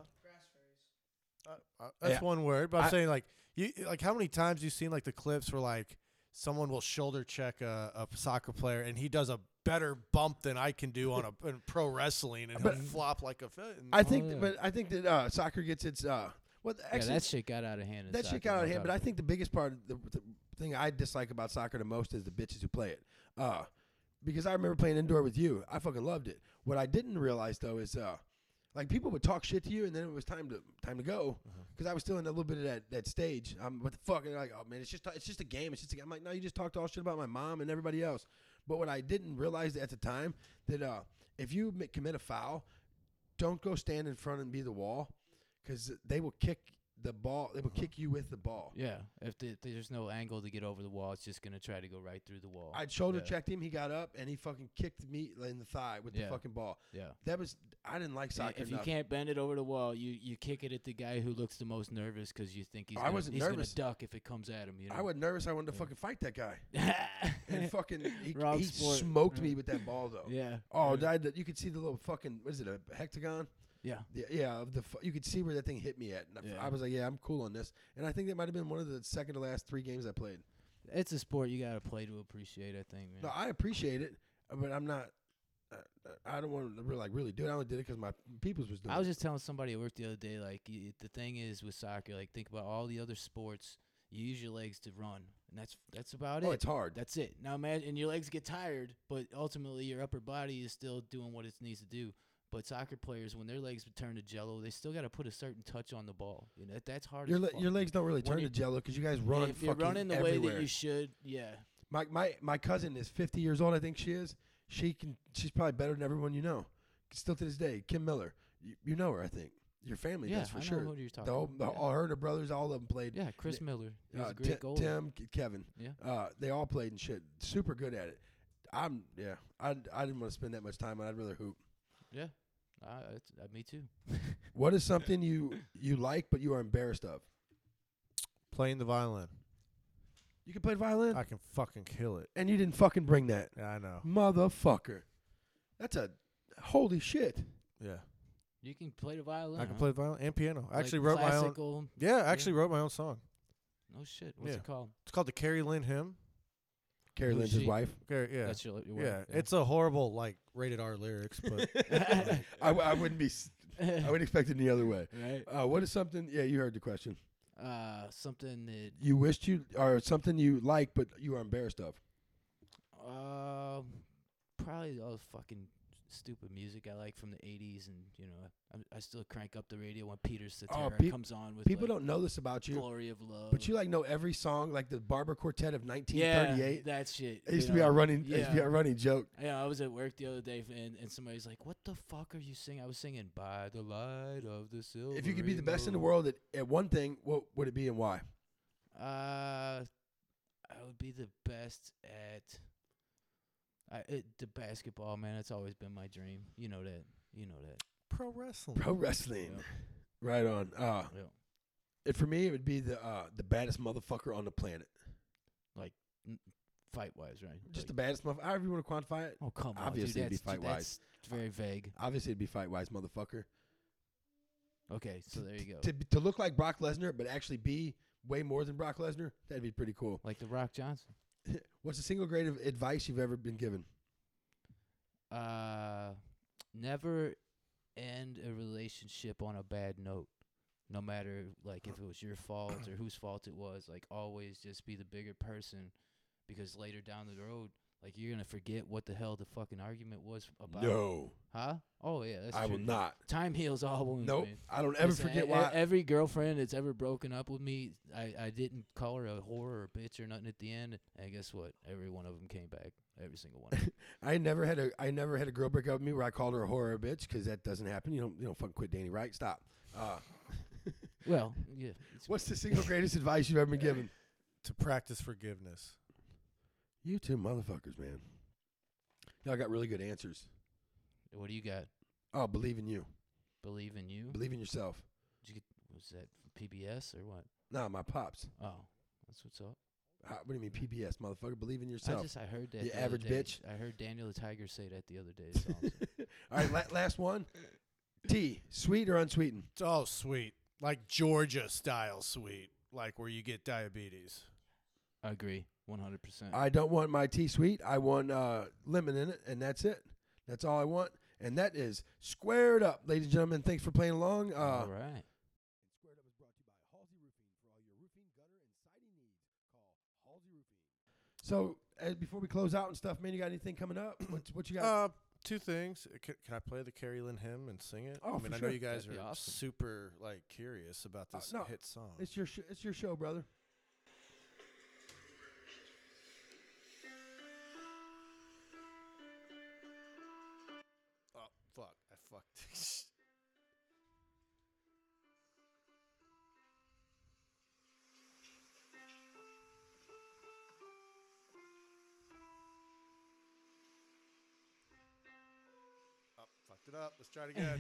Uh, uh, that's Yeah. one word, but I'm I- saying like you like how many times you've seen like the clips where like someone will shoulder check a, a soccer player and he does a better bump than I can do on a in pro wrestling and he'll flop like a fit. and- I think, Oh, yeah. but I think that uh, soccer gets its. Uh, well, yeah, actually, that shit got out of hand. that shit got out of hand. But I think the biggest part, the, the thing I dislike about soccer the most is the bitches who play it. Uh, because I remember playing indoor with you. I fucking loved it. What I didn't realize though is, uh, like people would talk shit to you, and then it was time to time to go. Because I was still in a little bit of that, that stage. I'm what the fuck? And they're like, oh man, it's just it's just a game. It's just a game. I'm like, no, you just talked all shit about my mom and everybody else. But what I didn't realize at the time that uh, if you commit a foul, don't go stand in front and be the wall, because they will kick the ball. They will kick you with the ball. Yeah, if the, there's no angle to get over the wall, it's just gonna try to go right through the wall. I'd shoulder Yeah. checked him. He got up and he fucking kicked me in the thigh with Yeah. the fucking ball. Yeah. That was I didn't like soccer if you can't bend it over the wall, you, you kick it at the guy who looks the most nervous because you think he's I gonna, wasn't he's nervous. gonna duck if it comes at him. You know. I was nervous. I wanted to Yeah. fucking fight that guy. And fucking he, he smoked me with that ball though. yeah. Oh, that, you could see the little fucking what is it a hectagon? Yeah. Yeah, yeah. Of the you could see where that thing hit me at. And I- Yeah. I was like, yeah, I'm cool on this. And I think that might have been one of the second to last three games I played. It's a sport you gotta play to appreciate. I think, man. No, I appreciate it, uh, but I'm not. I don't want to really, like really do it. I only did it because my peoples was doing. It. I was just telling somebody at work the other day, like the thing is with soccer, like think about all the other sports. You use your legs to run, and that's that's about Oh, it. Oh, it's hard. That's it. Now imagine, and your legs get tired, but ultimately your upper body is still doing what it needs to do. But soccer players, when their legs turn to jello, they still got to put a certain touch on the ball. You know that's hard. Your le- your legs don't really turn to jello because you guys run. if you're running the everywhere. way that you should, yeah. My my my cousin is 50 years old. I think she is. She can. She's probably better than everyone you know. Still to this day, Kim Miller. You, you know her, I think. Your family yeah, does for I know sure. who you're talking The whole, about. the, yeah. all her and her brothers, all of them played. yeah, Chris Miller. He was Uh, a great goalie. Tim, Kevin. Yeah. Uh, they all played and shit. Super good at it. I'm yeah. I I didn't want to spend that much time. I'd rather hoop. Yeah, uh, it's, uh, me too. What is something you you like but you are embarrassed of? Playing the violin. You can play the violin, I can fucking kill it. and you didn't fucking bring that, Yeah, I know. motherfucker. That's a holy shit. Yeah. You can play the violin. I can huh? play the violin and piano. I Like actually wrote my own. classical. Yeah, I actually wrote my own song. No shit. What's Yeah. it called? It's called the Carrie Lynn Hymn. Carrie Who's Lynn's his she? wife. Carrie, yeah. That's your, your yeah, wife, it's a horrible like rated R lyrics, but I wouldn't be. s- I wouldn't expect it any other way. right. Uh, what is something? Yeah, you heard the question. Uh, something that You wished you, or something you like, but you are embarrassed of. Um, probably all the fucking stupid music I like from the '80s, and you know, I, I still crank up the radio when Peter Cetera Oh, peop- comes on with People like, don't know this about you, "Glory of Love," but you like know every song, like the Barber Quartet of 1938. yeah, 1938. that shit. It used to be our running. It used to be Yeah. our running joke. Yeah, I was at work the other day, and, and somebody's like, "What the fuck are you singing?" I was singing "By the Light of the Silver." If you could be the best in the world at, at one thing, what would it be and why? Uh, I would be the best at. I it, the basketball, man. It's always been my dream. You know that. You know that. pro wrestling. Pro wrestling. Yeah. Right on. Uh, Yeah. it, for me, it would be the uh, the baddest motherfucker on the planet. Like fight wise, right? Just Like- the baddest motherfucker. However you want to quantify it. Oh come on, Obviously dude, it'd be fight-wise. that's very vague. Obviously, it'd be fight wise, motherfucker. Okay, so there you go. To to look like Brock Lesnar, but actually be way more than Brock Lesnar, that'd be pretty cool. Like the Rock Johnson. What's the single grade of advice you've ever been given? Uh, never end a relationship on a bad note. No matter like if it was your fault or whose fault it was, like always just be the bigger person, because later down the road, like you're gonna forget what the hell the fucking argument was about. No, Huh? Oh yeah, that's I true. will not. Time heals all wounds. Nope, man. I don't ever Listen, forget e- why. Every girlfriend that's ever broken up with me, I, I didn't call her a whore or a bitch or nothing at the end. And guess what? Every one of them came back. Every single one. of 'em. I never had a I never had a girl break up with me where I called her a whore or a bitch because that doesn't happen. You don't you don't fucking quit Danny, right? Stop. Uh, well, yeah. it's- what's the single greatest advice you've ever been given? to practice forgiveness. You two motherfuckers, man. Y'all got really good answers. What do you got? Oh, believe in you. Believe in you. Believe in yourself. Did you get, was that from PBS or what? Nah, my pops. Oh, that's what's up. How, what do you mean PBS, motherfucker? Believe in yourself. I just I heard that. You the other average day. bitch. I heard Daniel the Tiger say that the other day. It's awesome. All right, la- last one. Tea, sweet or unsweetened? It's all sweet, like Georgia style sweet, like where you get diabetes. I agree, one hundred percent. I don't want my tea sweet. I want uh, lemon in it, and that's it. That's all I want. And that is squared up, ladies and gentlemen. Thanks for playing along. Uh, All right. Squared Up is brought to you by Halsey Roofing for all your roofing, gutter, and siding needs. Call Halsey Roofing. So, uh, before we close out and stuff, man, you got anything coming up? What, what you got? Uh, two things. Uh, Can, can I play the Carrie Lynn hymn and sing it? Oh, I mean, for I sure. know you guys That'd are awesome. super like curious about Uh, this no, hit song. it's your sh- it's your show, brother. Let's try it again.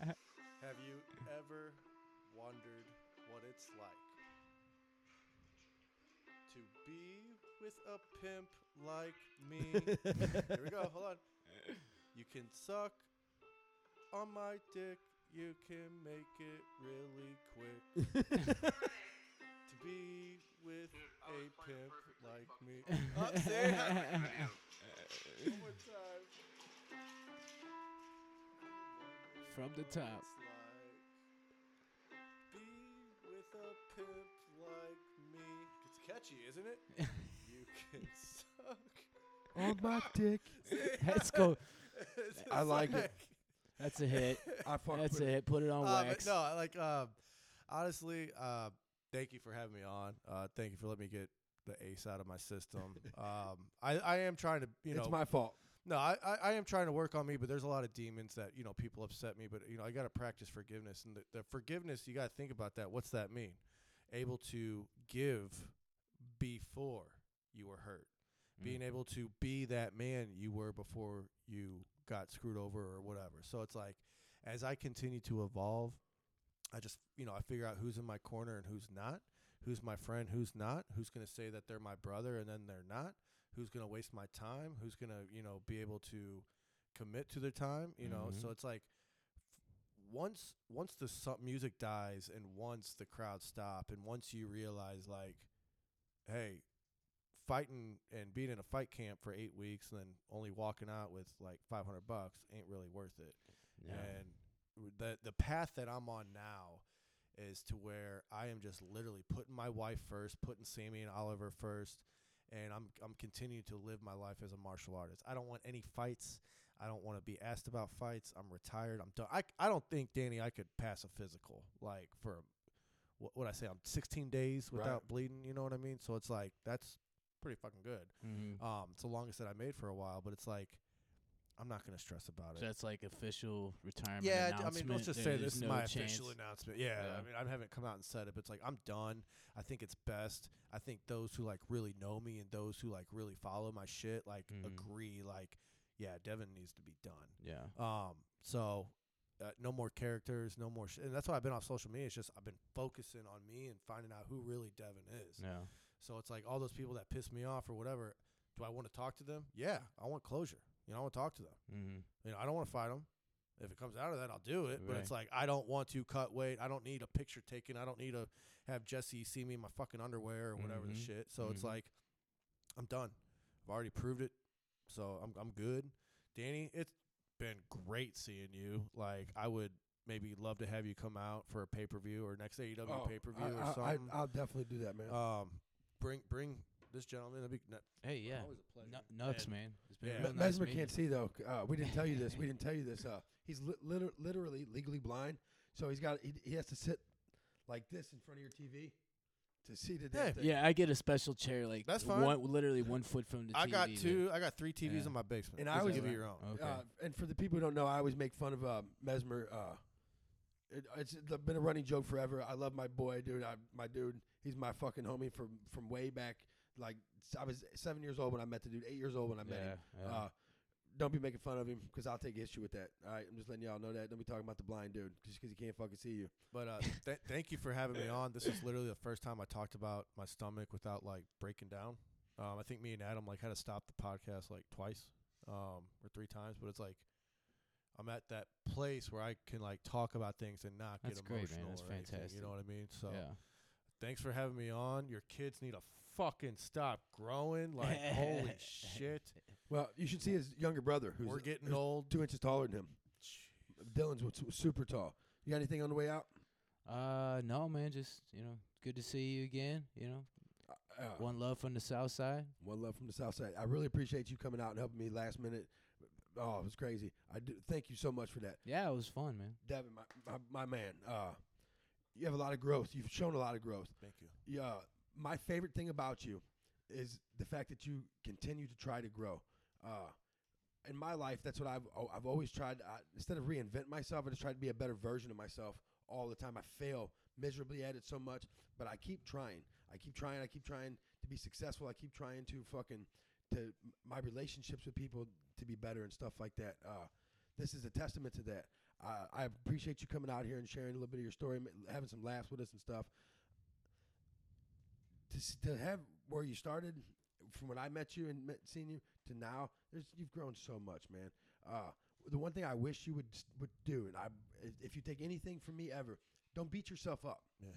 Have you ever wondered what it's like to be with a pimp like me? Here we go. Hold on. You can suck on my dick. You can make it really quick. to be with a pimp like me. Oh, see? One more time. From the top. Be with a pimp like me. It's catchy, isn't it? you can suck. On my dick. Let's go. I like it. That's a hit. I fuck That's a hit. Put it on Uh, but wax. no, I like um, honestly, uh, thank you for having me on. Uh, thank you for letting me get the ace out of my system. um, I, I am trying to, you know, it's my fault. No, I, I, I am trying to work on me, but there's a lot of demons that you know people upset me. But you know, I got to practice forgiveness, and the, the forgiveness you got to think about that. What's that mean? Able to give before you were hurt, Mm. being able to be that man you were before you got screwed over or whatever. So it's like, as I continue to evolve, I just you know I figure out who's in my corner and who's not, who's my friend, who's not, who's gonna say that they're my brother and then they're not, who's gonna waste my time, who's gonna you know be able to commit to their time, you know. So Mhm. it's like once once the music dies and once the crowd stop and once you realize like, hey, fighting and being in a fight camp for eight weeks and then only walking out with like 500 bucks ain't really worth it. Yeah. And the the path that I'm on now is to where I am just literally putting my wife first, putting Sammy and Oliver first, and I'm I'm continuing to live my life as a martial artist. I don't want any fights. I don't want to be asked about fights. I'm retired. I'm done. I, I don't think Danny I could pass a physical like for what would I say. I'm 16 days Right. without bleeding. You know what I mean? So it's like that's pretty fucking good. Mm-hmm. Um, it's the longest that I made for a while, but it's like I'm not gonna stress about it. So that's like official retirement. Yeah, I mean, let's just There- say this is no my chance. official announcement. Yeah, Yeah. I mean, I haven't come out and said it, but it's like I'm done. I think it's best. I think those who like really know me and those who like really follow my shit like Mhm. agree. Like, yeah, Devin needs to be done. Yeah. Um, so uh, no more characters, no more, sh- and that's why I've been off social media. It's just I've been focusing on me and finding out who really Devin is. Yeah. So it's like all those people that piss me off or whatever. Do I want to talk to them? Yeah, I want closure. You know, I want to talk to them. Mm-hmm. You know, I don't want to fight them. If it comes out of that, I'll do it. But it's like I don't want to cut weight. I don't need a picture taken. I don't need to have Jesse see me in my fucking underwear or whatever the Mhm. shit. So it's Mhm. like I'm done. I've already proved it. So I'm I'm good. Danny, it's been great seeing you. Like I would maybe love to have you come out for a pay per view or next AEW Oh, pay per view I, or I, something. I, will definitely do that, man. um, bring bring this gentleman. That'd be n- Hey, yeah. always a pleasure. Nu- nuts, And- man. It's been yeah. real Me- nice Mesmer meeting can't you. see though. Uh, we didn't tell you this. We didn't tell you this. Uh, he's li- liter- literally legally blind, so he's got he, he has to sit like this in front of your TV to see the damn Yeah, thing. Yeah, I get a special chair, like That's fine. One, literally one foot from the I TV. got there. two. I got three TVs Yeah. in my basement. And I can was- give you your own. Okay. Uh, and for the people who don't know, I always make fun of uh, Mesmer. Uh, it, it's been a running joke forever. I love my boy, dude. I, my dude, he's my fucking homie from from way back. Like I was seven years old when I met the dude. Eight years old when I met him. Yeah, yeah. Uh, don't be making fun of him because I'll take issue with that. All right, I'm just letting y'all know that. Don't be talking about the blind dude just because he can't fucking see you. But uh, th- thank you for having me on. This is literally the first time I talked about my stomach without like breaking down. Um, I think me and Adam like had to stop the podcast like twice um, or three times, but it's like I'm at that place where I can like talk about things and not That's get great, man. emotional. That's or anything. You know what I mean? So yeah. thanks for having me on. Your kids need to fucking stop growing. Like holy shit, Well, you should see his younger brother, who's we're getting who's old. two inches taller than him. Dylan's was was super tall. You got anything on the way out? Uh, no, man. Just you know, good to see you again. You know, Uh, one love from the south side. One love from the south side. I really appreciate you coming out and helping me last minute. Oh, it was crazy. I do thank you so much for that, Yeah, it was fun, man. Devin, my my, my man. Uh, you have a lot of growth. You've shown a lot of growth. Thank you. Yeah, my favorite thing about you is the fact that you continue to try to grow. Uh, in my life, that's what I've oh, I've always tried. Instead of reinvent myself, I just try to be a better version of myself all the time. I fail miserably at it so much, but I keep trying. I keep trying. I keep trying to be successful. I keep trying to fucking to my relationships with people to be better and stuff like that. Uh, this is a testament to that. Uh, I appreciate you coming out here and sharing a little bit of your story, having some laughs with us and stuff to to have where you started from when I met you and met, seen you to now, there's you've grown so much, man. Uh, the one thing I wish you would would do, and I, if- you take anything from me ever, don't beat yourself up. Yeah.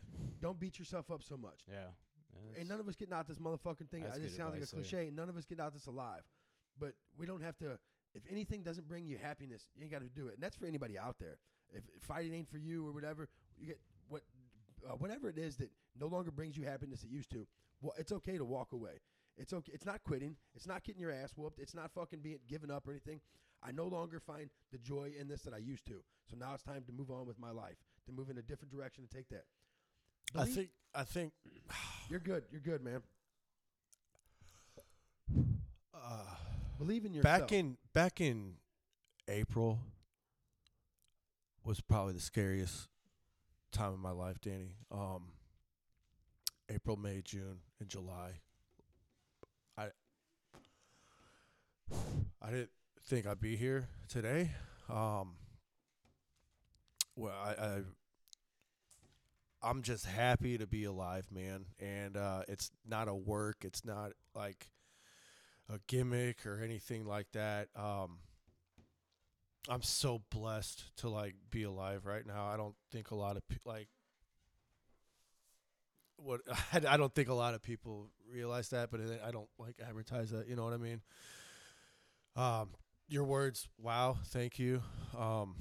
Don't beat yourself up so much. Yeah. Ain't none of us getting out this motherfucking thing. I just sounds like a cliche. None of us get out this alive, but we don't have to. If anything doesn't bring you happiness, you ain't got to do it. And that's for anybody out there. if fighting ain't for you or whatever, you get what uh, whatever it is that no longer brings you happiness it used to. Well, it's okay to walk away. It's okay. It's not quitting. It's not getting your ass whooped. It's not fucking being given up or anything. I no longer find the joy in this that I used to. So now it's time to move on with my life, to move in a different direction and take that. I think I think you're good. You're good, man. uh, Believe in yourself. back in back in April was probably the scariest time of my life, Danny. Um, April, May, June, and July. I I didn't think I'd be here today. Um, well, I, I I'm just happy to be alive, man. And uh, it's not a work. It's not like a gimmick or anything like that. Um, I'm so blessed to like be alive right now. I don't think a lot of pe- like what I, I don't think a lot of people realize that, but I don't like advertise that. You know what I mean? Um, your words, wow, thank you. Um,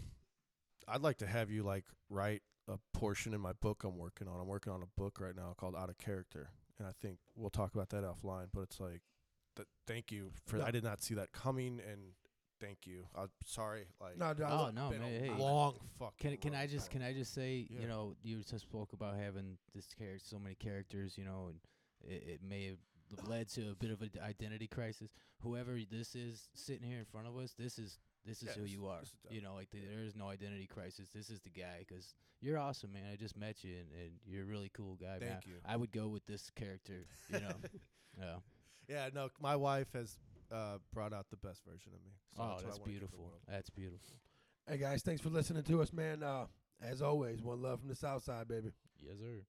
I'd like to have you like write a portion in my book I'm working on. I'm working on a book right now called Out of Character, and I think we'll talk about that offline. But it's like, th- thank you for. No. I did not see that coming, and thank you. I'm sorry. Like, No, no, Oh, no, been man, a hey. long fucking. Can can I road. just can I just say Yeah. you know you just spoke about having this character so many characters you know and it, it may have led to a bit of an identity crisis. Whoever this is sitting here in front of us, this is this is Yeah, who this- you are. You know, like the, there is no identity crisis. This is the guy because you're awesome, man. I just met you and, and you're a really cool guy. man. Thank you. I would go with this character. You know, yeah. Yeah, no, my wife has uh, brought out the best version of me. So oh, what I that's wanna give the beautiful. That's beautiful. Hey guys, thanks for listening to us, man. Uh, as always, one love from the South Side, baby. Yes, sir.